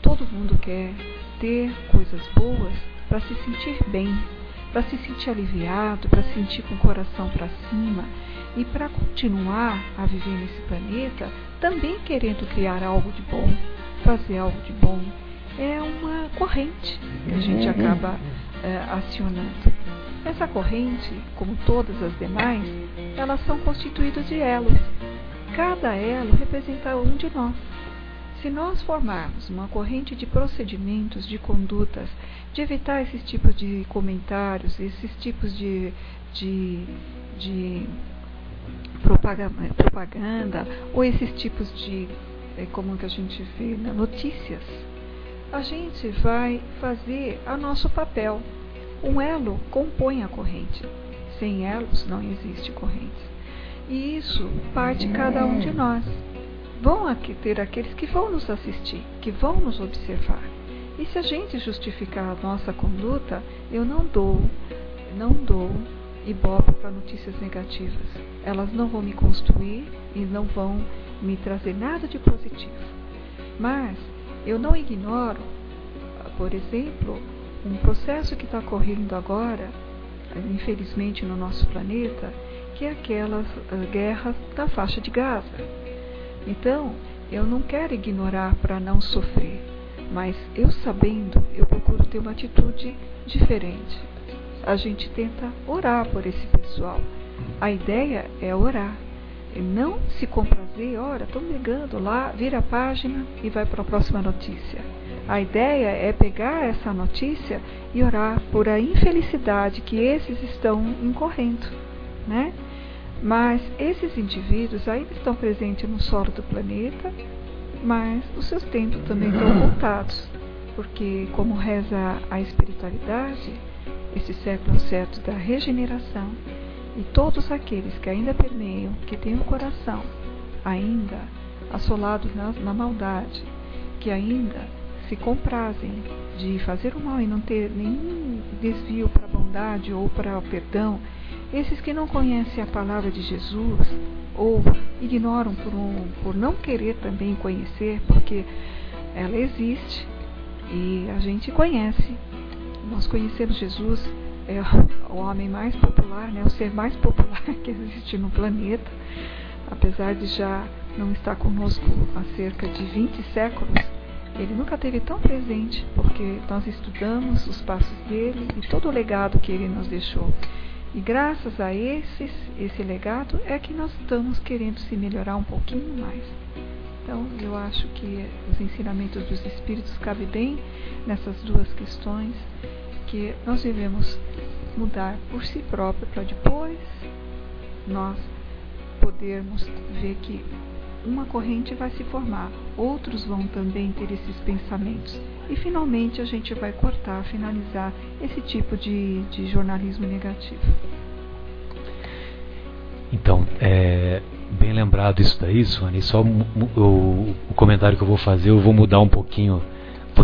Todo mundo quer ter coisas boas para se sentir bem, para se sentir aliviado, para se sentir com o coração para cima e para continuar a viver nesse planeta, também querendo criar algo de bom, fazer algo de bom. É uma corrente que a gente acaba é, acionando. Essa corrente, como todas as demais, elas são constituídas de elos. Cada elo representa um de nós. Se nós formarmos uma corrente de procedimentos, de condutas, de evitar esses tipos de comentários, esses tipos de, de, de propaganda ou esses tipos de, é, como que a gente vê na notícias, a gente vai fazer a nosso papel. Um elo compõe a corrente. Sem elos não existe corrente. E isso parte cada um de nós. Vão aqui ter aqueles que vão nos assistir, que vão nos observar. E se a gente justificar a nossa conduta, eu não dou, não dou ibope para notícias negativas. Elas não vão me construir e não vão me trazer nada de positivo. Mas eu não ignoro, por exemplo, um processo que está ocorrendo agora, infelizmente no nosso planeta, que é aquelas uh, guerras da faixa de Gaza. Então, eu não quero ignorar para não sofrer, mas eu sabendo, eu procuro ter uma atitude diferente a gente tenta orar por esse pessoal. A ideia é orar. E não se comprazer, ora, estou ligando lá, vira a página e vai para a próxima notícia. A ideia é pegar essa notícia e orar por a infelicidade que esses estão incorrendo, né? Mas esses indivíduos ainda estão presentes no solo do planeta, mas os seus tempos também estão <coughs> ocultados, porque como reza a espiritualidade, esse século é século da regeneração, e todos aqueles que ainda permeiam, que têm o coração ainda assolado na, na maldade, que ainda se comprazem de fazer o mal e não ter nenhum desvio para a bondade ou para o perdão, esses que não conhecem a palavra de Jesus ou ignoram por, um, por não querer também conhecer, porque ela existe e a gente conhece. Nós conhecemos Jesus, é o homem mais popular, né, o ser mais popular <laughs> que existe no planeta, apesar de já não estar conosco há cerca de 20 séculos, ele nunca teve tão presente, porque nós estudamos os passos dele e todo o legado que ele nos deixou. E graças a esses, esse legado é que nós estamos querendo se melhorar um pouquinho mais. Então, eu acho que os ensinamentos dos Espíritos cabem bem nessas duas questões que nós devemos mudar por si próprio para depois nós podermos ver que uma corrente vai se formar, outros vão também ter esses pensamentos e finalmente a gente vai cortar, finalizar esse tipo de, de jornalismo negativo. Então, é, bem lembrado isso daí, Sônia, só o, o comentário que eu vou fazer, eu vou mudar um pouquinho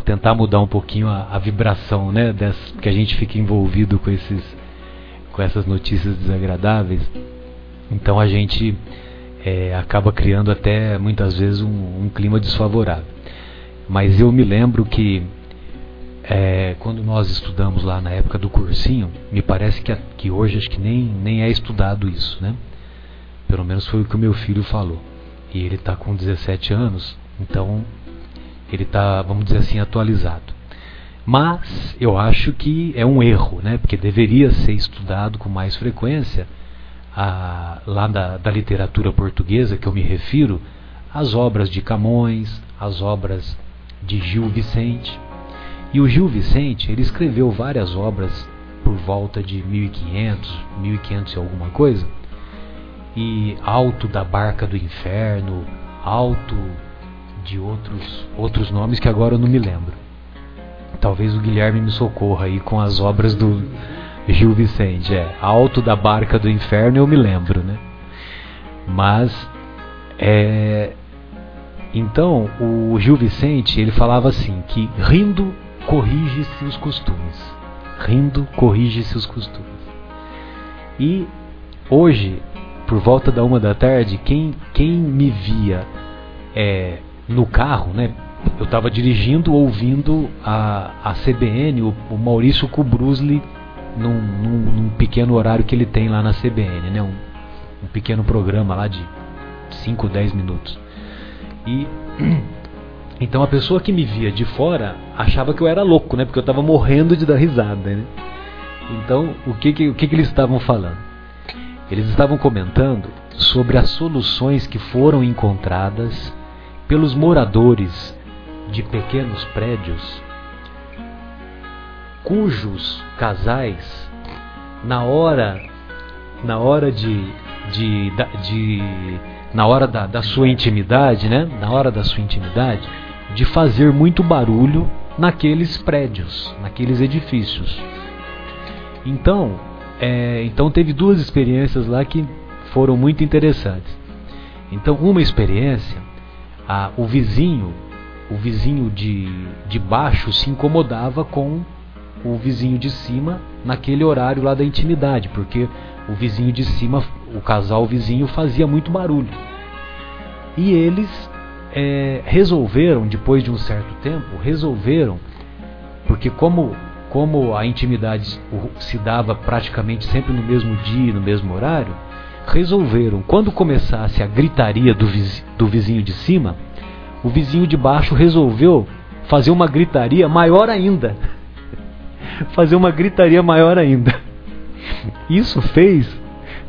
tentar mudar um pouquinho a, a vibração, né, dessa, que a gente fica envolvido com esses, com essas notícias desagradáveis. Então a gente é, acaba criando até muitas vezes um, um, clima desfavorável. Mas eu me lembro que é, quando nós estudamos lá na época do cursinho, me parece que, que hoje acho que nem, nem é estudado isso, né? Pelo menos foi o que o meu filho falou. E ele está com 17 anos, então ele está, vamos dizer assim, atualizado. Mas eu acho que é um erro, né? porque deveria ser estudado com mais frequência, a, lá da, da literatura portuguesa que eu me refiro, as obras de Camões, as obras de Gil Vicente. E o Gil Vicente, ele escreveu várias obras por volta de 1500, 1500 e alguma coisa. E Alto da Barca do Inferno, Alto de outros, outros nomes que agora eu não me lembro. Talvez o Guilherme me socorra aí com as obras do Gil Vicente. É, Alto da Barca do Inferno eu me lembro, né? Mas, é, então, o Gil Vicente, ele falava assim, que rindo corrige-se os costumes. Rindo corrige-se os costumes. E hoje, por volta da uma da tarde, quem, quem me via é, no carro, né? Eu estava dirigindo, ouvindo a, a CBN, o, o Maurício Kubrusli, num, num, num, pequeno horário que ele tem lá na CBN, né? Um, um pequeno programa lá de 5, 10 minutos. E <clears throat> então a pessoa que me via de fora achava que eu era louco, né? Porque eu estava morrendo de dar risada, né? Então, o que que, o que que eles estavam falando? Eles estavam comentando sobre as soluções que foram encontradas pelos moradores de pequenos prédios cujos casais na hora na hora de, de, de na hora da, da sua intimidade, né? Na hora da sua intimidade, de fazer muito barulho naqueles prédios, naqueles edifícios. Então, é, então teve duas experiências lá que foram muito interessantes. Então, uma experiência, a, o vizinho, o vizinho de, de baixo se incomodava com o vizinho de cima naquele horário lá da intimidade, porque o vizinho de cima, o casal vizinho fazia muito barulho. E eles é, resolveram, depois de um certo tempo, resolveram, porque como, como a intimidade se dava praticamente sempre no mesmo dia, no mesmo horário, resolveram, quando começasse a gritaria do, vizinho, do vizinho de cima, o vizinho de baixo resolveu fazer uma gritaria maior ainda. <laughs> fazer uma gritaria maior ainda. Isso fez,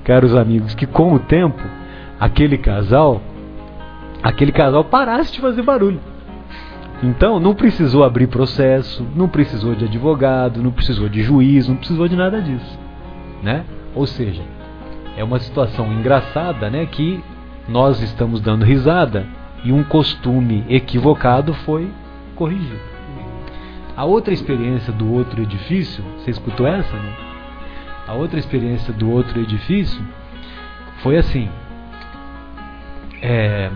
caros amigos, que com o tempo aquele casal aquele casal parasse de fazer barulho. Então, não precisou abrir processo, não precisou de advogado, não precisou de juiz, não precisou de nada disso, né? Ou seja, é uma situação engraçada, né, que nós estamos dando risada e um costume equivocado foi corrigido. A outra experiência do outro edifício, você escutou essa, né? A outra experiência do outro edifício foi assim: é,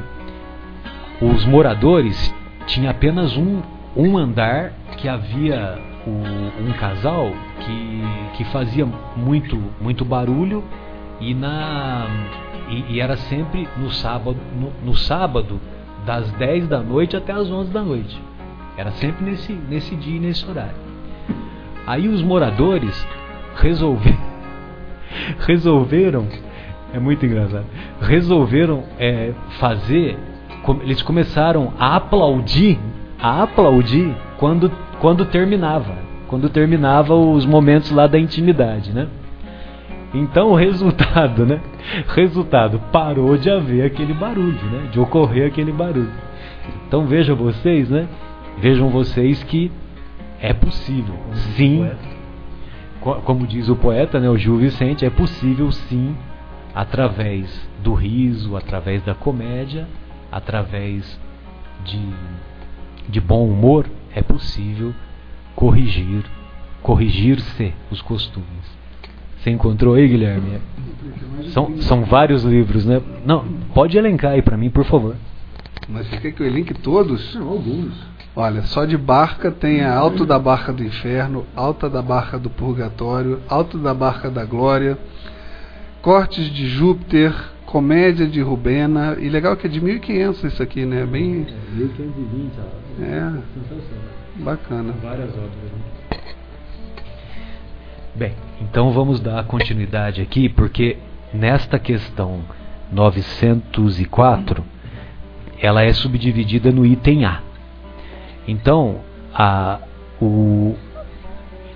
os moradores tinham apenas um, um andar que havia o, um casal que, que fazia muito, muito barulho e, na, e, e era sempre no sábado, no, no, sábado, das 10 da noite até as 11 da noite. Era sempre nesse, nesse dia e nesse horário. Aí os moradores resolveram, <laughs> resolveram é muito engraçado, resolveram é, fazer eles começaram a aplaudir, a aplaudir quando, quando terminava, quando terminava os momentos lá da intimidade, né? Então o resultado, né? Resultado, parou de haver aquele barulho, né? De ocorrer aquele barulho. Então vejam vocês, né? Vejam vocês que é possível, sim. Como diz o poeta, né, o Gil Vicente, é possível sim, através do riso, através da comédia, através de, de bom humor, é possível corrigir, corrigir-se os costumes. Você encontrou aí, Guilherme? São, são vários livros, né? Não, pode elencar aí para mim, por favor. Mas você quer que eu elenque todos? Não, alguns. Olha, só de barca tem a Alto da Barca do Inferno, Alta da Barca do Purgatório, Alto da Barca da Glória, Cortes de Júpiter, Comédia de Rubena. E legal que é de 1500 isso aqui, né? Bem. É, 1520, ó. É. Bacana. Várias obras. Né? Bem, então vamos dar continuidade aqui, porque nesta questão 904 ela é subdividida no item A. Então, a, o,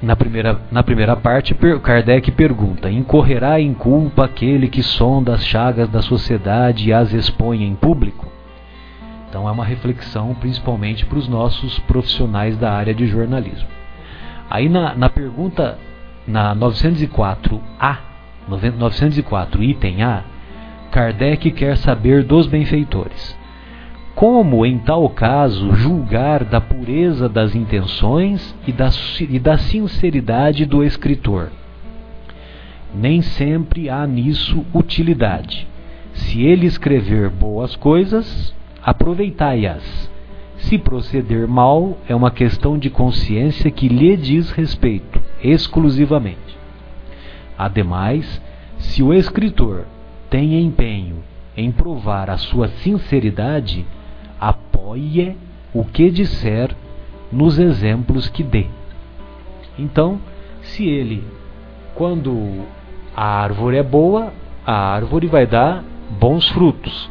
na primeira, na primeira parte, Kardec pergunta: Incorrerá em culpa aquele que sonda as chagas da sociedade e as expõe em público? Então, é uma reflexão principalmente para os nossos profissionais da área de jornalismo. Aí, na, na pergunta, na 904A, 904 item A, Kardec quer saber dos benfeitores. Como, em tal caso, julgar da pureza das intenções e da, e da sinceridade do escritor? Nem sempre há nisso utilidade. Se ele escrever boas coisas, aproveitai-as. Se proceder mal, é uma questão de consciência que lhe diz respeito, exclusivamente. Ademais, se o escritor tem empenho em provar a sua sinceridade, apoie o que disser nos exemplos que dê. Então, se ele, quando a árvore é boa, a árvore vai dar bons frutos.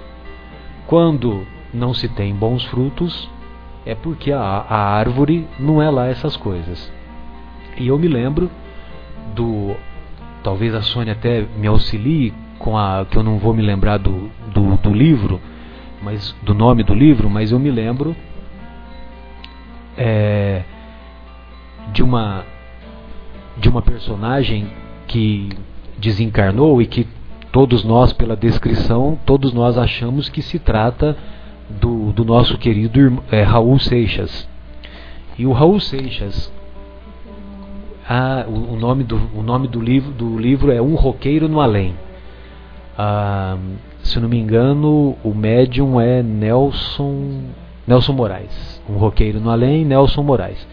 Quando não se tem bons frutos, é porque a, a árvore não é lá essas coisas. E eu me lembro do. Talvez a Sônia até me auxilie com a. que eu não vou me lembrar do, do, do livro mas do nome do livro, mas eu me lembro é, de uma de uma personagem que desencarnou e que todos nós, pela descrição, todos nós achamos que se trata do, do nosso querido é, Raul Seixas. E o Raul Seixas, a, o, o, nome do, o nome do livro, do livro é Um Roqueiro no Além. Ah, se não me engano, o médium é Nelson, Nelson Moraes. Um Roqueiro no Além, Nelson Moraes.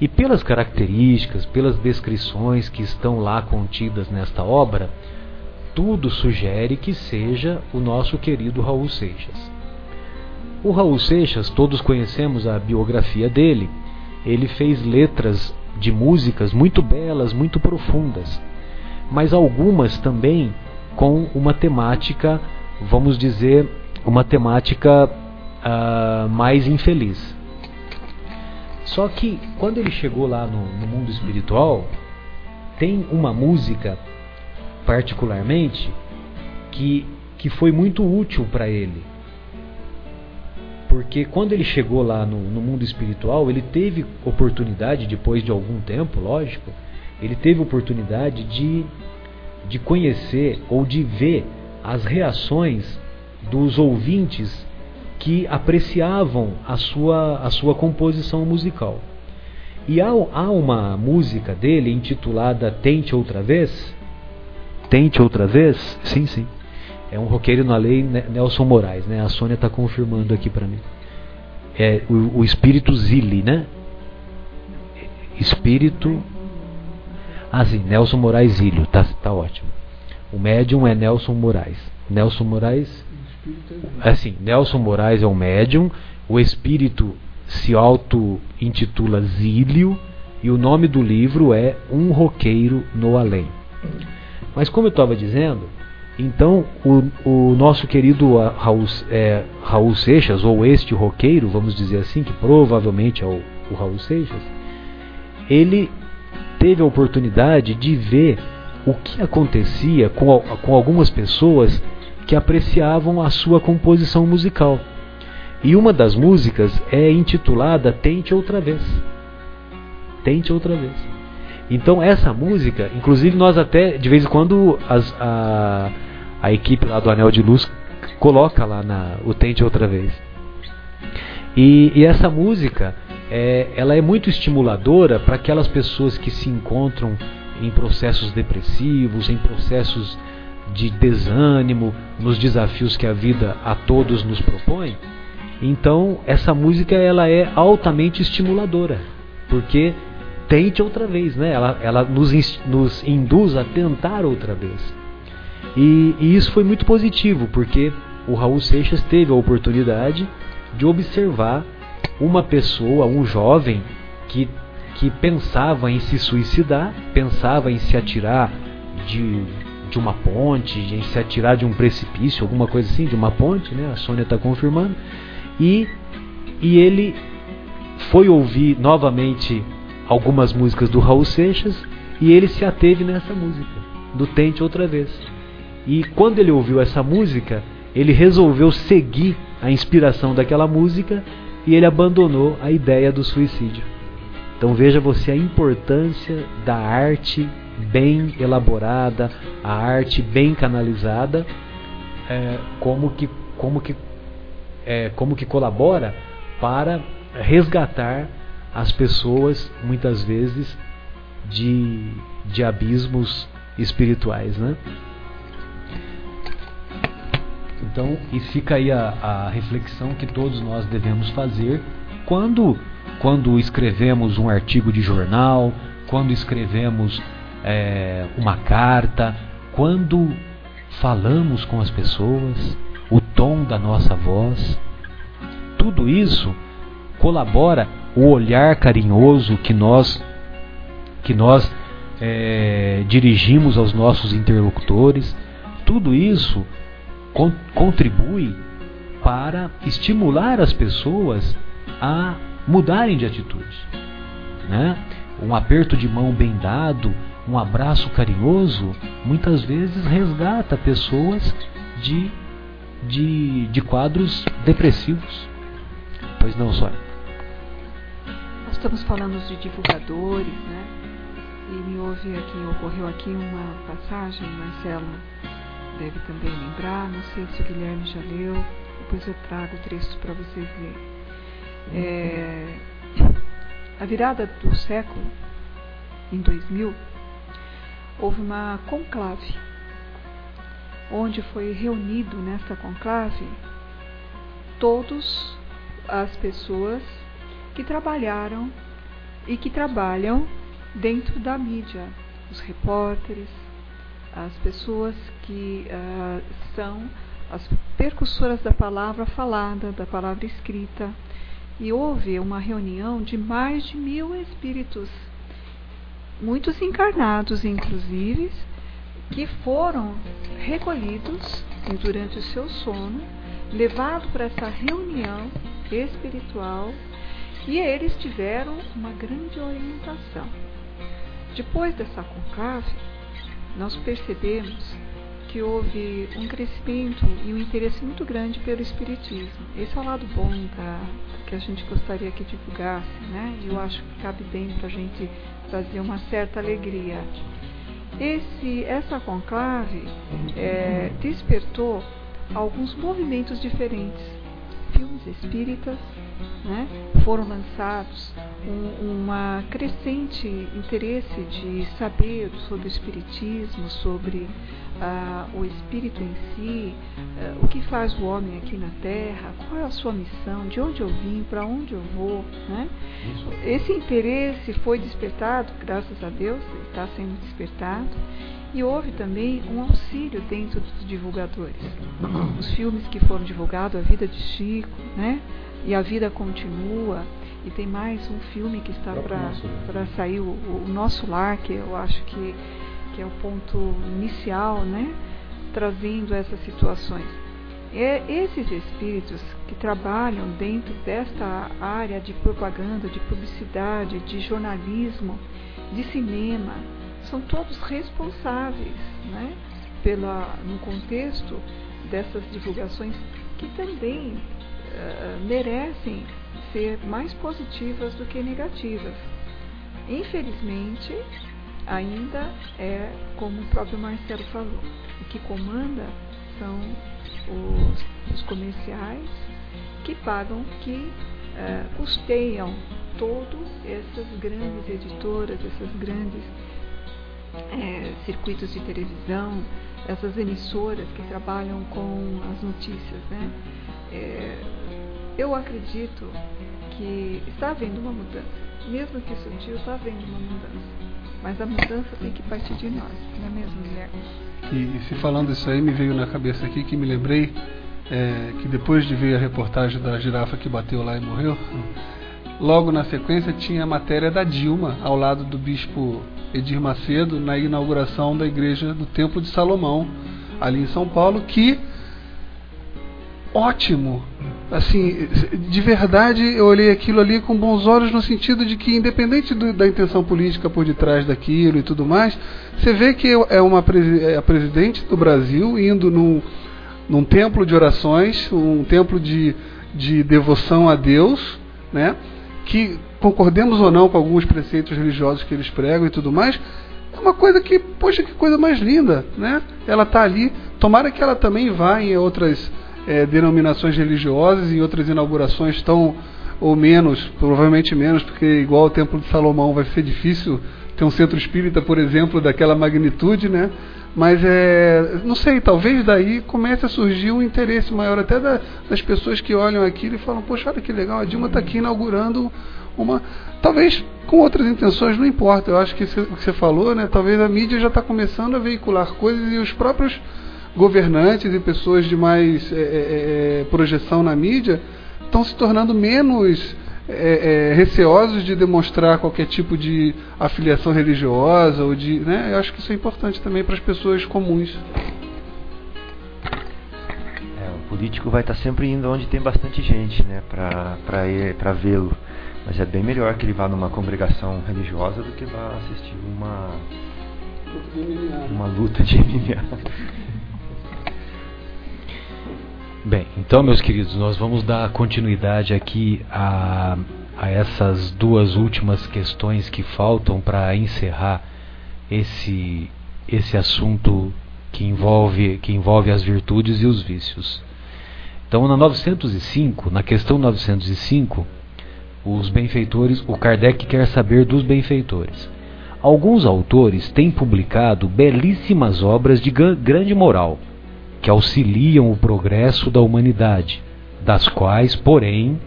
E pelas características, pelas descrições que estão lá contidas nesta obra, tudo sugere que seja o nosso querido Raul Seixas. O Raul Seixas, todos conhecemos a biografia dele. Ele fez letras de músicas muito belas, muito profundas, mas algumas também com uma temática, vamos dizer, uma temática uh, mais infeliz. Só que quando ele chegou lá no, no mundo espiritual, tem uma música, particularmente, que, que foi muito útil para ele. Porque quando ele chegou lá no, no mundo espiritual, ele teve oportunidade, depois de algum tempo, lógico, ele teve oportunidade de, de conhecer ou de ver as reações dos ouvintes que apreciavam a sua, a sua composição musical. E há, há uma música dele intitulada Tente Outra Vez. Tente Outra Vez? Sim, sim. É um roqueiro na lei Nelson Moraes, né? A Sônia está confirmando aqui para mim. É o, o espírito Zili, né? Espírito. Ah, sim, Nelson Moraes Zílio, tá, tá ótimo. O médium é Nelson Moraes. Nelson Moraes Assim, Nelson Moraes é um médium, o espírito se auto-intitula Zílio e o nome do livro é Um Roqueiro no Além. Mas como eu estava dizendo, então o, o, nosso querido Raul, é, Raul Seixas, ou este roqueiro, vamos dizer assim, que provavelmente é o, o Raul Seixas, ele teve a oportunidade de ver o que acontecia com, com algumas pessoas que apreciavam a sua composição musical. E uma das músicas é intitulada Tente Outra Vez. Tente Outra Vez. Então essa música, inclusive nós até de vez em quando as, a, a equipe lá do Anel de Luz coloca lá na, o Tente Outra Vez. E, e essa música é, ela é muito estimuladora para aquelas pessoas que se encontram em processos depressivos, em processos de desânimo nos desafios que a vida a todos nos propõe. Então, essa música ela é altamente estimuladora, porque tente outra vez, né? Ela, ela nos, nos induz a tentar outra vez. E, e isso foi muito positivo, porque o Raul Seixas teve a oportunidade de observar uma pessoa, um jovem que, que pensava em se suicidar, pensava em se atirar de de uma ponte, de se atirar de um precipício, alguma coisa assim, de uma ponte, né? A Sônia está confirmando. E, e ele foi ouvir novamente algumas músicas do Raul Seixas e ele se ateve nessa música, do Tente Outra Vez. E quando ele ouviu essa música, ele resolveu seguir a inspiração daquela música e ele abandonou a ideia do suicídio. Então veja você a importância da arte bem elaborada, a arte bem canalizada, é, como que como que é, como que colabora para resgatar as pessoas muitas vezes de, de abismos espirituais, né? Então, e fica aí a, a reflexão que todos nós devemos fazer quando quando escrevemos um artigo de jornal, quando escrevemos é, uma carta, quando falamos com as pessoas, o tom da nossa voz, tudo isso colabora o olhar carinhoso que nós que nós é, dirigimos aos nossos interlocutores, tudo isso con contribui para estimular as pessoas a mudarem de atitude. Né? Um aperto de mão bem dado, um abraço carinhoso, muitas vezes resgata pessoas de, de, de quadros depressivos. Pois não, só. Estamos falando de divulgadores, né? E me houve aqui, ocorreu aqui uma passagem, Marcelo, deve também lembrar, não sei se o Guilherme já leu, depois eu trago trechos para vocês lerem. É, a virada do século, em 2000, houve uma conclave, onde foi reunido nessa conclave todos as pessoas que trabalharam e que trabalham dentro da mídia, os repórteres, as pessoas que uh, são as percussoras da palavra falada, da palavra escrita. E houve uma reunião de mais de mil espíritos, muitos encarnados, inclusive, que foram recolhidos durante o seu sono, levados para essa reunião espiritual e eles tiveram uma grande orientação. Depois dessa conclave, nós percebemos que houve um crescimento e um interesse muito grande pelo Espiritismo. Esse é o lado bom da, que a gente gostaria que divulgasse, né? E eu acho que cabe bem para a gente trazer uma certa alegria. Esse, essa conclave é, despertou alguns movimentos diferentes, filmes espíritas, né, foram lançados um uma crescente interesse de saber sobre o espiritismo, sobre ah, o espírito em si, ah, o que faz o homem aqui na Terra, qual é a sua missão, de onde eu vim, para onde eu vou. Né? Esse interesse foi despertado, graças a Deus, está sendo despertado. E houve também um auxílio dentro dos divulgadores. Os filmes que foram divulgados, A Vida de Chico, né? E A Vida Continua, e tem mais um filme que está para sair, o, o, Nosso Lar, que eu acho que, que é o ponto inicial, né? Trazendo essas situações. É, esses espíritos que trabalham dentro desta área de propaganda, de publicidade, de jornalismo, de cinema, são todos responsáveis, né, pela, no contexto dessas divulgações que também uh, merecem ser mais positivas do que negativas. Infelizmente, ainda é como o próprio Marcelo falou, o que comanda são os, os comerciais que pagam, que uh, custeiam todas essas grandes editoras, essas grandes circuitos de televisão, essas emissoras que trabalham com as notícias. Né? Eu acredito que está havendo uma mudança. Mesmo que sutil, está havendo uma mudança. Mas a mudança tem que partir de nós, não é mesmo, Guilherme? E, e se falando isso aí, me veio na cabeça aqui que me lembrei é, que depois de ver a reportagem da girafa que bateu lá e morreu, logo na sequência tinha a matéria da Dilma ao lado do bispo Edir Macedo na inauguração da igreja do Templo de Salomão, ali em São Paulo, que ótimo. Assim, de verdade, eu olhei aquilo ali com bons olhos no sentido de que, independente do, da intenção política por detrás daquilo e tudo mais, você vê que é uma é a presidente do Brasil indo num, num templo de orações, um templo de, de devoção a Deus, né? Que concordemos ou não com alguns preceitos religiosos que eles pregam e tudo mais, é uma coisa que, poxa, que coisa mais linda, né? Ela está ali. Tomara que ela também vá em outras é, denominações religiosas e outras inaugurações tão ou menos, provavelmente menos, porque igual o Templo de Salomão vai ser difícil ter um centro espírita, por exemplo, daquela magnitude, né? Mas é, não sei, talvez daí comece a surgir um interesse maior até da, das pessoas que olham aquilo e falam, poxa, olha que legal, a Dilma está aqui inaugurando uma. Talvez com outras intenções, não importa. Eu acho que o que você falou, né? Talvez a mídia já está começando a veicular coisas e os próprios governantes e pessoas de mais é, é, é, projeção na mídia estão se tornando menos é, é, receosos de demonstrar qualquer tipo de afiliação religiosa ou de, né? Eu acho que isso é importante também para as pessoas comuns. É, o político vai estar sempre indo onde tem bastante gente, né, para para vê-lo. Mas é bem melhor que ele vá numa congregação religiosa do que vá assistir uma uma luta de MMA. Bem, então, meus queridos, nós vamos dar continuidade aqui a, a essas duas últimas questões que faltam para encerrar esse, esse assunto que envolve, que envolve as virtudes e os vícios. Então, na 905, na questão 905, os benfeitores, o Kardec quer saber dos benfeitores. Alguns autores têm publicado belíssimas obras de grande moral, que auxiliam o progresso da humanidade, das quais, porém,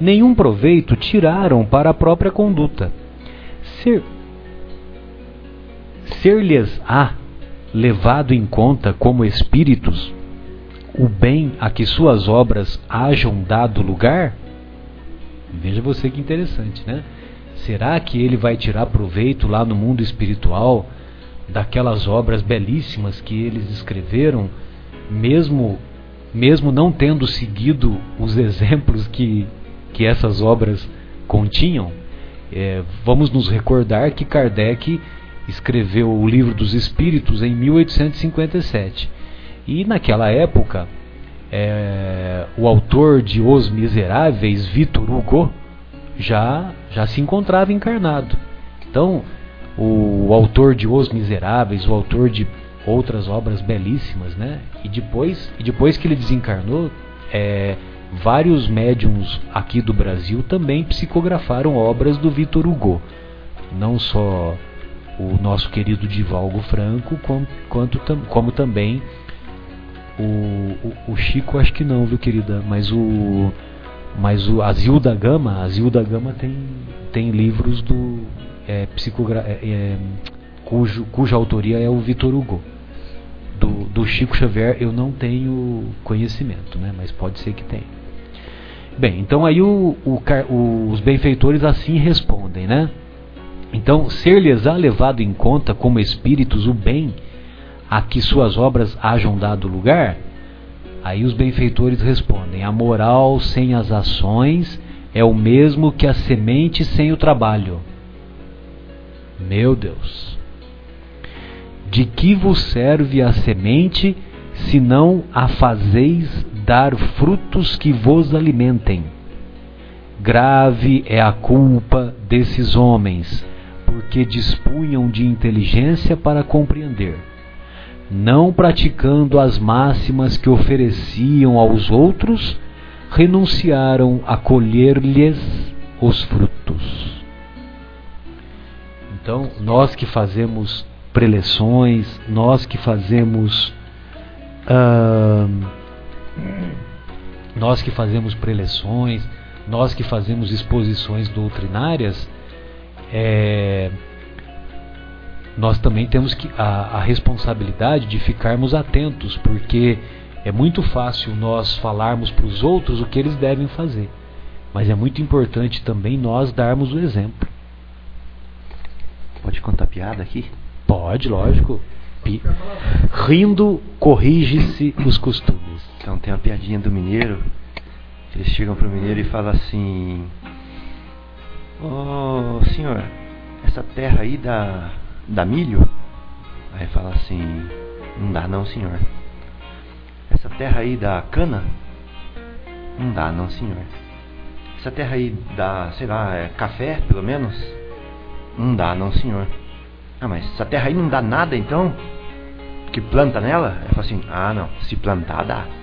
nenhum proveito tiraram para a própria conduta. Ser, ser-lhes-á levado em conta como espíritos o bem a que suas obras hajam dado lugar? Veja você que interessante, né? Será que ele vai tirar proveito lá no mundo espiritual daquelas obras belíssimas que eles escreveram, mesmo mesmo não tendo seguido os exemplos que, que essas obras continham? É, vamos nos recordar que Kardec escreveu o Livro dos Espíritos em 1857. E naquela época, é, o autor de Os Miseráveis, Victor Hugo, já, já se encontrava encarnado. Então, o, o autor de Os Miseráveis, o autor de outras obras belíssimas, né? E depois, e depois que ele desencarnou, é, vários médiums aqui do Brasil também psicografaram obras do Victor Hugo. Não só o nosso querido Divalgo Franco, como, quanto, como também o, o, o, Chico, acho que não, viu, querida? Mas o. Mas o Azil da Gama, Azil da Gama tem, tem livros do. É, psicogra é, é, cujo, cuja autoria é o Vitor Hugo. Do, do Chico Xavier eu não tenho conhecimento, né? mas pode ser que tenha. Bem, então aí o, o, os benfeitores assim respondem, né? Então, ser-lhes-á levado em conta como espíritos o bem a que suas obras hajam dado lugar? Aí os benfeitores respondem: a moral sem as ações é o mesmo que a semente sem o trabalho. Meu Deus! De que vos serve a semente se não a fazeis dar frutos que vos alimentem? Grave é a culpa desses homens porque dispunham de inteligência para compreender, não praticando as máximas que ofereciam aos outros, renunciaram a colher-lhes os frutos. Então, nós que fazemos preleções, nós que fazemos. Uh, nós que fazemos preleções, nós que fazemos exposições doutrinárias, é, nós também temos que, a, a responsabilidade de ficarmos atentos, porque é muito fácil nós falarmos para os outros o que eles devem fazer, mas é muito importante também nós darmos o exemplo. Pode contar piada aqui? Pode, lógico. Pi... Rindo, corrige-se os costumes. Então tem uma piadinha do mineiro. Eles chegam pro mineiro e falam assim: Ô oh, senhor, essa terra aí dá, dá milho? Aí fala assim: Não dá não, senhor. Essa terra aí dá cana? Não dá não, senhor. Essa terra aí dá, sei lá, é café, pelo menos? Não dá não, senhor. Ah, mas essa terra aí não dá nada então? Que planta nela? Aí fala assim: Ah, não, se plantar dá. <laughs>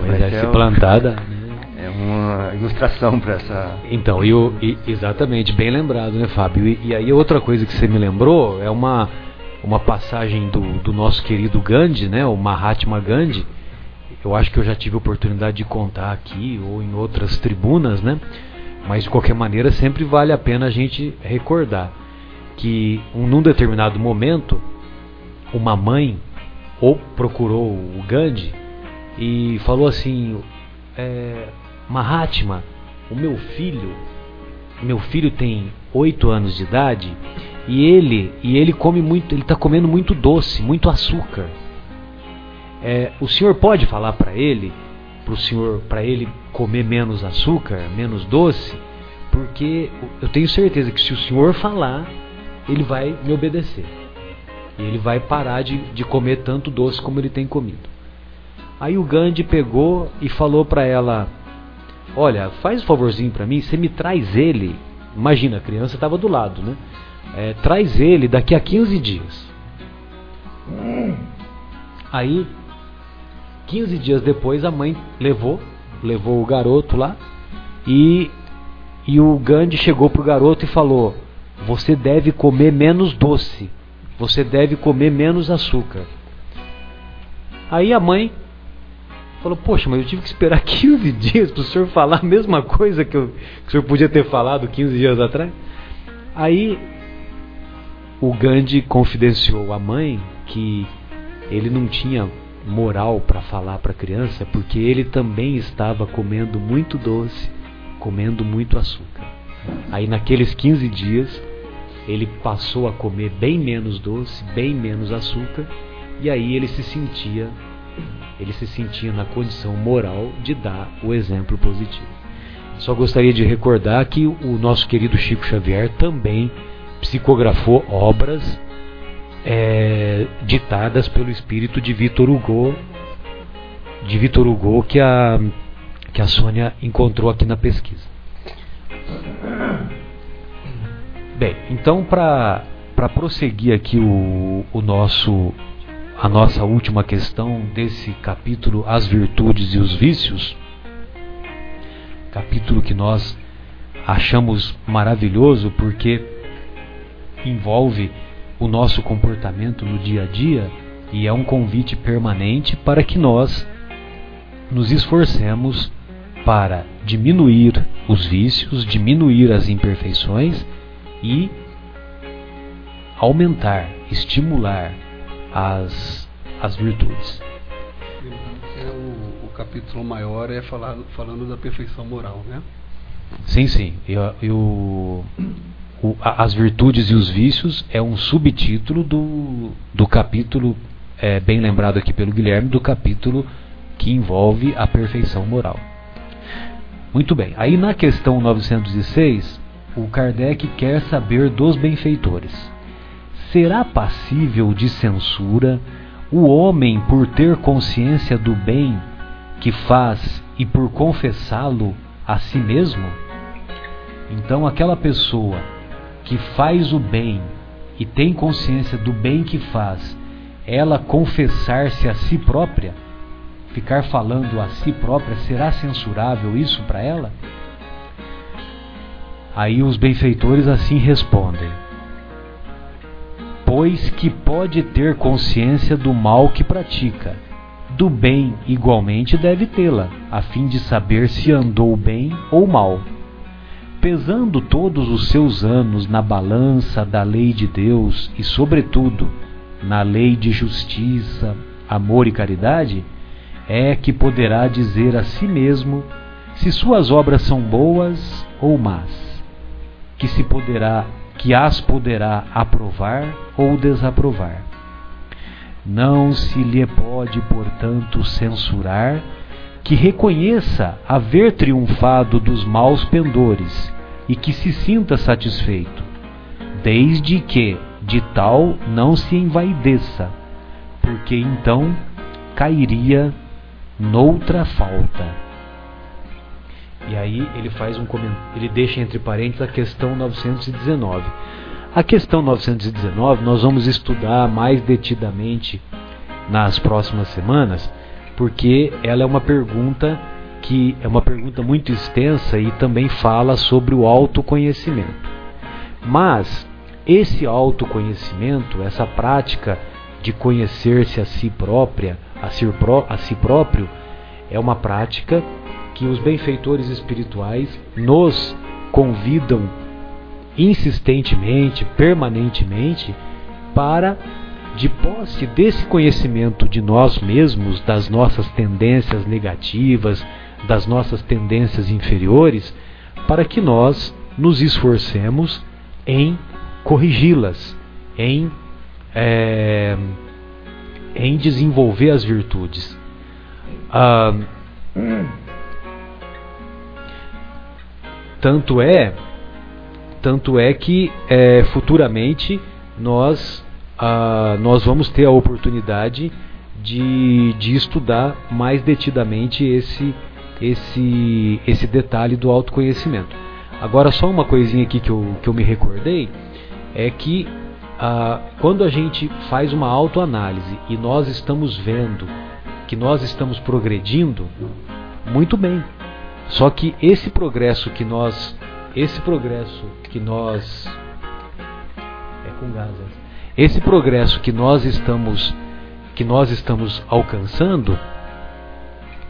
Mas é, se plantar dá. <laughs> Né? É uma ilustração para essa. Então, e, o, e, exatamente, bem lembrado, né, Fábio? E, e, aí outra coisa que você me lembrou é uma, uma passagem do, do nosso querido Gandhi, né, o Mahatma Gandhi. Eu acho que eu já tive oportunidade de contar aqui ou em outras tribunas, né? Mas de qualquer maneira sempre vale a pena a gente recordar que um, num determinado momento uma mãe ou procurou o Gandhi e falou assim: é, Mahatma, o meu filho, meu filho tem oito anos de idade e ele e ele come muito, ele está comendo muito doce, muito açúcar. É, o senhor pode falar para ele, para o senhor, para ele comer menos açúcar, menos doce, porque eu tenho certeza que se o senhor falar, ele vai me obedecer. E ele vai parar de, de comer tanto doce como ele tem comido. Aí o Gandhi pegou e falou para ela: Olha, faz um favorzinho para mim, você me traz ele. Imagina, a criança estava do lado, né? é, traz ele daqui a 15 dias. Aí, 15 dias depois, a mãe levou, levou o garoto lá e, e o Gandhi chegou pro garoto e falou: Você deve comer menos doce, você deve comer menos açúcar. Aí a mãe falou: Poxa, mas eu tive que esperar <laughs> 15 dias para o senhor falar a mesma coisa que, eu, que o senhor podia ter falado 15 dias atrás. Aí o Gandhi confidenciou à mãe que ele não tinha moral para falar para a criança porque ele também estava comendo muito doce, comendo muito açúcar. Aí naqueles 15 dias ele passou a comer bem menos doce, bem menos açúcar e aí ele se sentia ele se sentia na condição moral de dar o exemplo positivo. Só gostaria de recordar que o nosso querido Chico Xavier também psicografou obras é, ditadas pelo espírito de Vitor Hugo, de Vitor Hugo que a que a Sônia encontrou aqui na pesquisa. Bem, então para para prosseguir aqui o, o nosso a nossa última questão desse capítulo As virtudes e os vícios, capítulo que nós achamos maravilhoso porque envolve o nosso comportamento no dia a dia e é um convite permanente para que nós nos esforcemos para diminuir os vícios, diminuir as imperfeições e aumentar, estimular as, as virtudes. É o, o, capítulo maior é falar, falando da perfeição moral, né? Sim, sim. Eu, eu, o, as virtudes e os vícios é um subtítulo do, do capítulo, é, bem lembrado aqui pelo Guilherme, do capítulo que envolve a perfeição moral. Muito bem. Aí na questão 906, o Kardec quer saber dos benfeitores. Será passível de censura o homem por ter consciência do bem que faz e por confessá-lo a si mesmo? Então, aquela pessoa que faz o bem e tem consciência do bem que faz, ela confessar-se a si própria, ficar falando a si própria, será censurável isso para ela? Aí os benfeitores assim respondem: Pois que pode ter consciência do mal que pratica, do bem igualmente deve tê-la, a fim de saber se andou bem ou mal pesando todos os seus anos na balança da lei de Deus e, sobretudo, na lei de justiça, amor e caridade, é que poderá dizer a si mesmo se suas obras são boas ou más, que se poderá, que as poderá aprovar ou desaprovar. Não se lhe pode, portanto, censurar que reconheça haver triunfado dos maus pendores e que se sinta satisfeito, desde que de tal não se envaideça, porque então cairia noutra falta. E aí ele faz um ele deixa entre parênteses a questão 919. A questão 919 nós vamos estudar mais detidamente nas próximas semanas, porque ela é uma pergunta que é uma pergunta muito extensa e também fala sobre o autoconhecimento. Mas esse autoconhecimento, essa prática de conhecer-se a si própria, a si, pró, a si próprio, é uma prática que os benfeitores espirituais nos convidam insistentemente, permanentemente, para de posse desse conhecimento de nós mesmos, das nossas tendências negativas, das nossas tendências inferiores, para que nós nos esforcemos em corrigi-las, em, é, em desenvolver as virtudes. Ah, tanto é, tanto é que é, futuramente nós uh, nós vamos ter a oportunidade de, de estudar mais detidamente esse, esse, esse detalhe do autoconhecimento. Agora, só uma coisinha aqui que eu, que eu me recordei, é que ah, quando a gente faz uma autoanálise e nós estamos vendo que nós estamos progredindo, muito bem. Só que esse progresso que nós, esse progresso que nós é com gás, é. esse progresso que nós estamos que nós estamos alcançando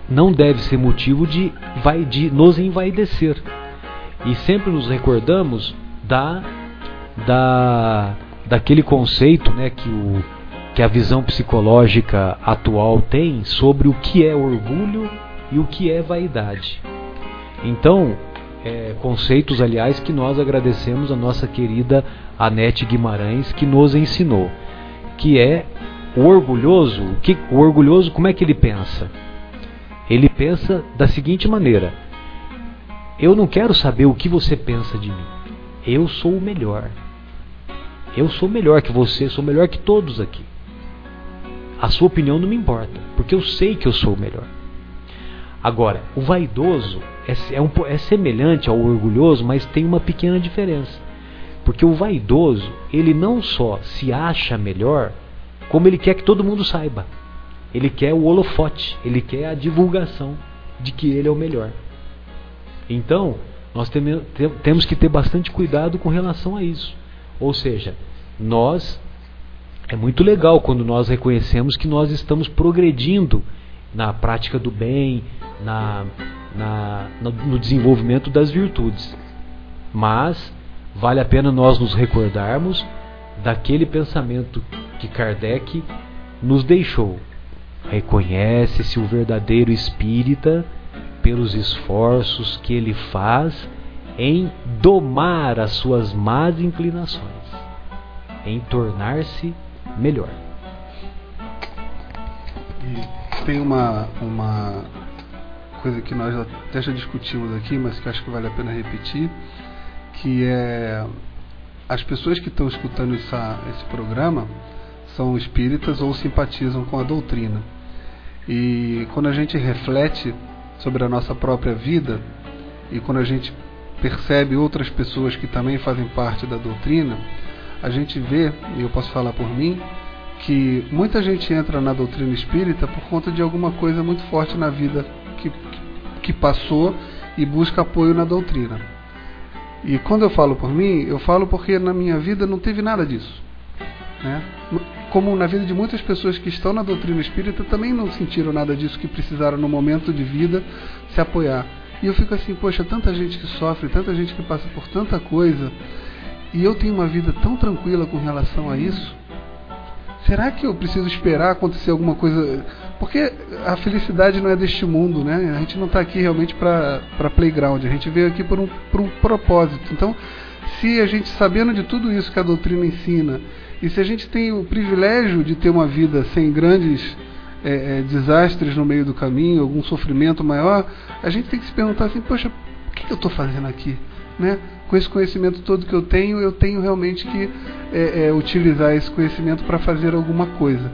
não deve ser motivo de, vai, de nos envaidecer. E sempre nos recordamos da, da daquele conceito né, que, o, que a visão psicológica atual tem sobre o que é orgulho e o que é vaidade. Então, é, conceitos, aliás, que nós agradecemos a nossa querida Anete Guimarães que nos ensinou, que é o orgulhoso, que, o orgulhoso como é que ele pensa? Ele pensa da seguinte maneira: eu não quero saber o que você pensa de mim. Eu sou o melhor. Eu sou melhor que você, sou melhor que todos aqui. A sua opinião não me importa, porque eu sei que eu sou o melhor. Agora, o vaidoso é, é, um, é semelhante ao orgulhoso, mas tem uma pequena diferença. Porque o vaidoso, ele não só se acha melhor, como ele quer que todo mundo saiba. Ele quer o holofote, ele quer a divulgação de que ele é o melhor. Então, nós temos que ter bastante cuidado com relação a isso. Ou seja, nós é muito legal quando nós reconhecemos que nós estamos progredindo na prática do bem, na, na, no desenvolvimento das virtudes. Mas vale a pena nós nos recordarmos daquele pensamento que Kardec nos deixou. Reconhece-se o verdadeiro espírita pelos esforços que ele faz em domar as suas más inclinações, em tornar-se melhor. E tem uma, uma coisa que nós até já discutimos aqui, mas que acho que vale a pena repetir, que é as pessoas que estão escutando essa, esse programa são espíritas ou simpatizam com a doutrina. E quando a gente reflete sobre a nossa própria vida e quando a gente percebe outras pessoas que também fazem parte da doutrina, a gente vê, e eu posso falar por mim, que muita gente entra na doutrina espírita por conta de alguma coisa muito forte na vida que, que passou e busca apoio na doutrina. E quando eu falo por mim, eu falo porque na minha vida não teve nada disso. Né? Como na vida de muitas pessoas que estão na doutrina espírita também não sentiram nada disso, que precisaram no momento de vida se apoiar. E eu fico assim, poxa, tanta gente que sofre, tanta gente que passa por tanta coisa, e eu tenho uma vida tão tranquila com relação a isso. Será que eu preciso esperar acontecer alguma coisa? Porque a felicidade não é deste mundo, né? A gente não está aqui realmente para playground, a gente veio aqui por um, por um propósito. Então, se a gente, sabendo de tudo isso que a doutrina ensina, e se a gente tem o privilégio de ter uma vida sem grandes é, é, desastres no meio do caminho, algum sofrimento maior, a gente tem que se perguntar assim: poxa, o que eu estou fazendo aqui? Né? Com esse conhecimento todo que eu tenho, eu tenho realmente que é, é utilizar esse conhecimento para fazer alguma coisa.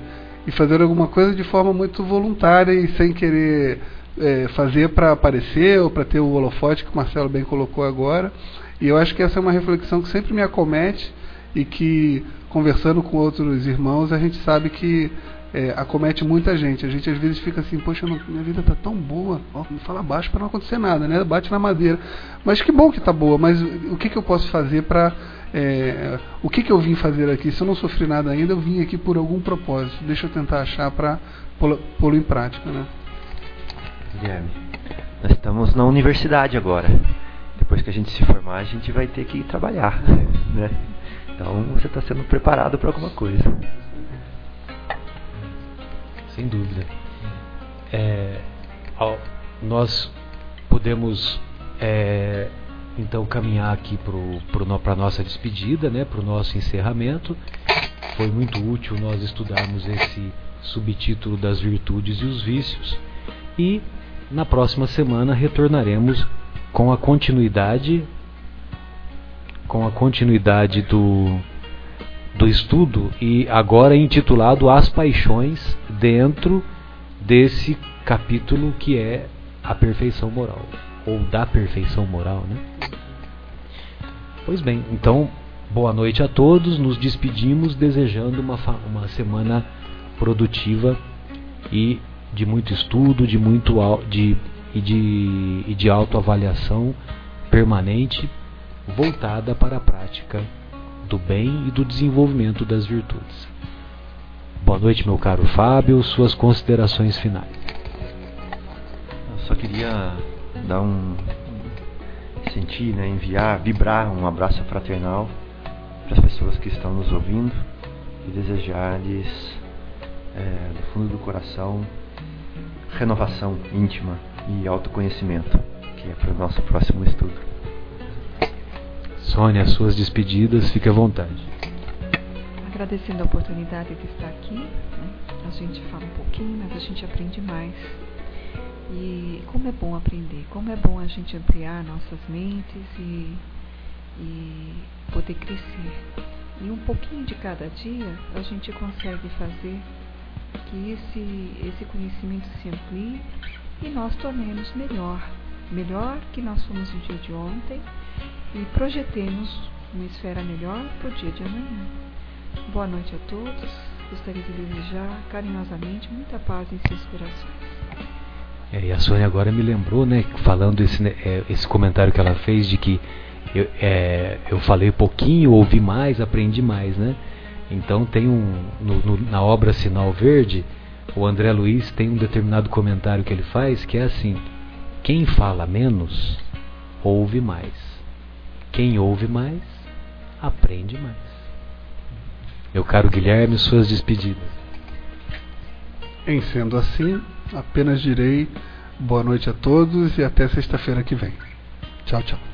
E fazer alguma coisa de forma muito voluntária e sem querer é, fazer para aparecer ou para ter o holofote que o Marcelo bem colocou agora. E eu acho que essa é uma reflexão que sempre me acomete e que, conversando com outros irmãos, a gente sabe que é, acomete muita gente. A gente às vezes fica assim, poxa, minha vida está tão boa, ó, fala baixo para não acontecer nada, né? Bate na madeira. Mas que bom que está boa, mas o que, que eu posso fazer para. É, o que, que eu vim fazer aqui? Se eu não sofri nada ainda, eu vim aqui por algum propósito. Deixa eu tentar achar para pô-lo em prática, né? Guilherme, nós estamos na universidade agora. Depois que a gente se formar, a gente vai ter que trabalhar, <laughs> né? Então você está sendo preparado para alguma coisa sem dúvida. É, nós podemos é, então caminhar aqui para a nossa despedida, né, para o nosso encerramento. Foi muito útil nós estudarmos esse subtítulo das virtudes e os vícios. E na próxima semana retornaremos com a continuidade com a continuidade do do estudo e agora intitulado As Paixões dentro desse capítulo que é a perfeição moral ou da perfeição moral, né? Pois bem, então Boa noite a todos. Nos despedimos desejando uma, uma semana produtiva e de muito estudo, de muito de, e de, e de autoavaliação permanente voltada para a prática do bem e do desenvolvimento das virtudes. Boa noite, meu caro Fábio. Suas considerações finais. Eu só queria dar um sentir, né, enviar, vibrar um abraço fraternal para as pessoas que estão nos ouvindo e desejar-lhes é, do fundo do coração renovação íntima e autoconhecimento, que é para o nosso próximo estudo. Sônia, suas despedidas, fique à vontade. Agradecendo a oportunidade de estar aqui, né? a gente fala um pouquinho, mas a gente aprende mais. E como é bom aprender, como é bom a gente ampliar nossas mentes e, e poder crescer. E um pouquinho de cada dia a gente consegue fazer que esse, esse conhecimento se amplie e nós tornemos melhor, melhor que nós fomos no dia de ontem e projetemos uma esfera melhor para o dia de amanhã. Boa noite a todos. Gostaria de desejar carinhosamente muita paz em seus corações. É, e a Sônia agora me lembrou, né, falando esse, é, esse comentário que ela fez de que eu, é, eu falei pouquinho, ouvi mais, aprendi mais, né? Então tem um no, no, na obra Sinal Verde, o André Luiz tem um determinado comentário que ele faz que é assim: quem fala menos ouve mais, quem ouve mais aprende mais. Meu caro Guilherme, suas despedidas. Em sendo assim, apenas direi boa noite a todos e até sexta-feira que vem. Tchau, tchau.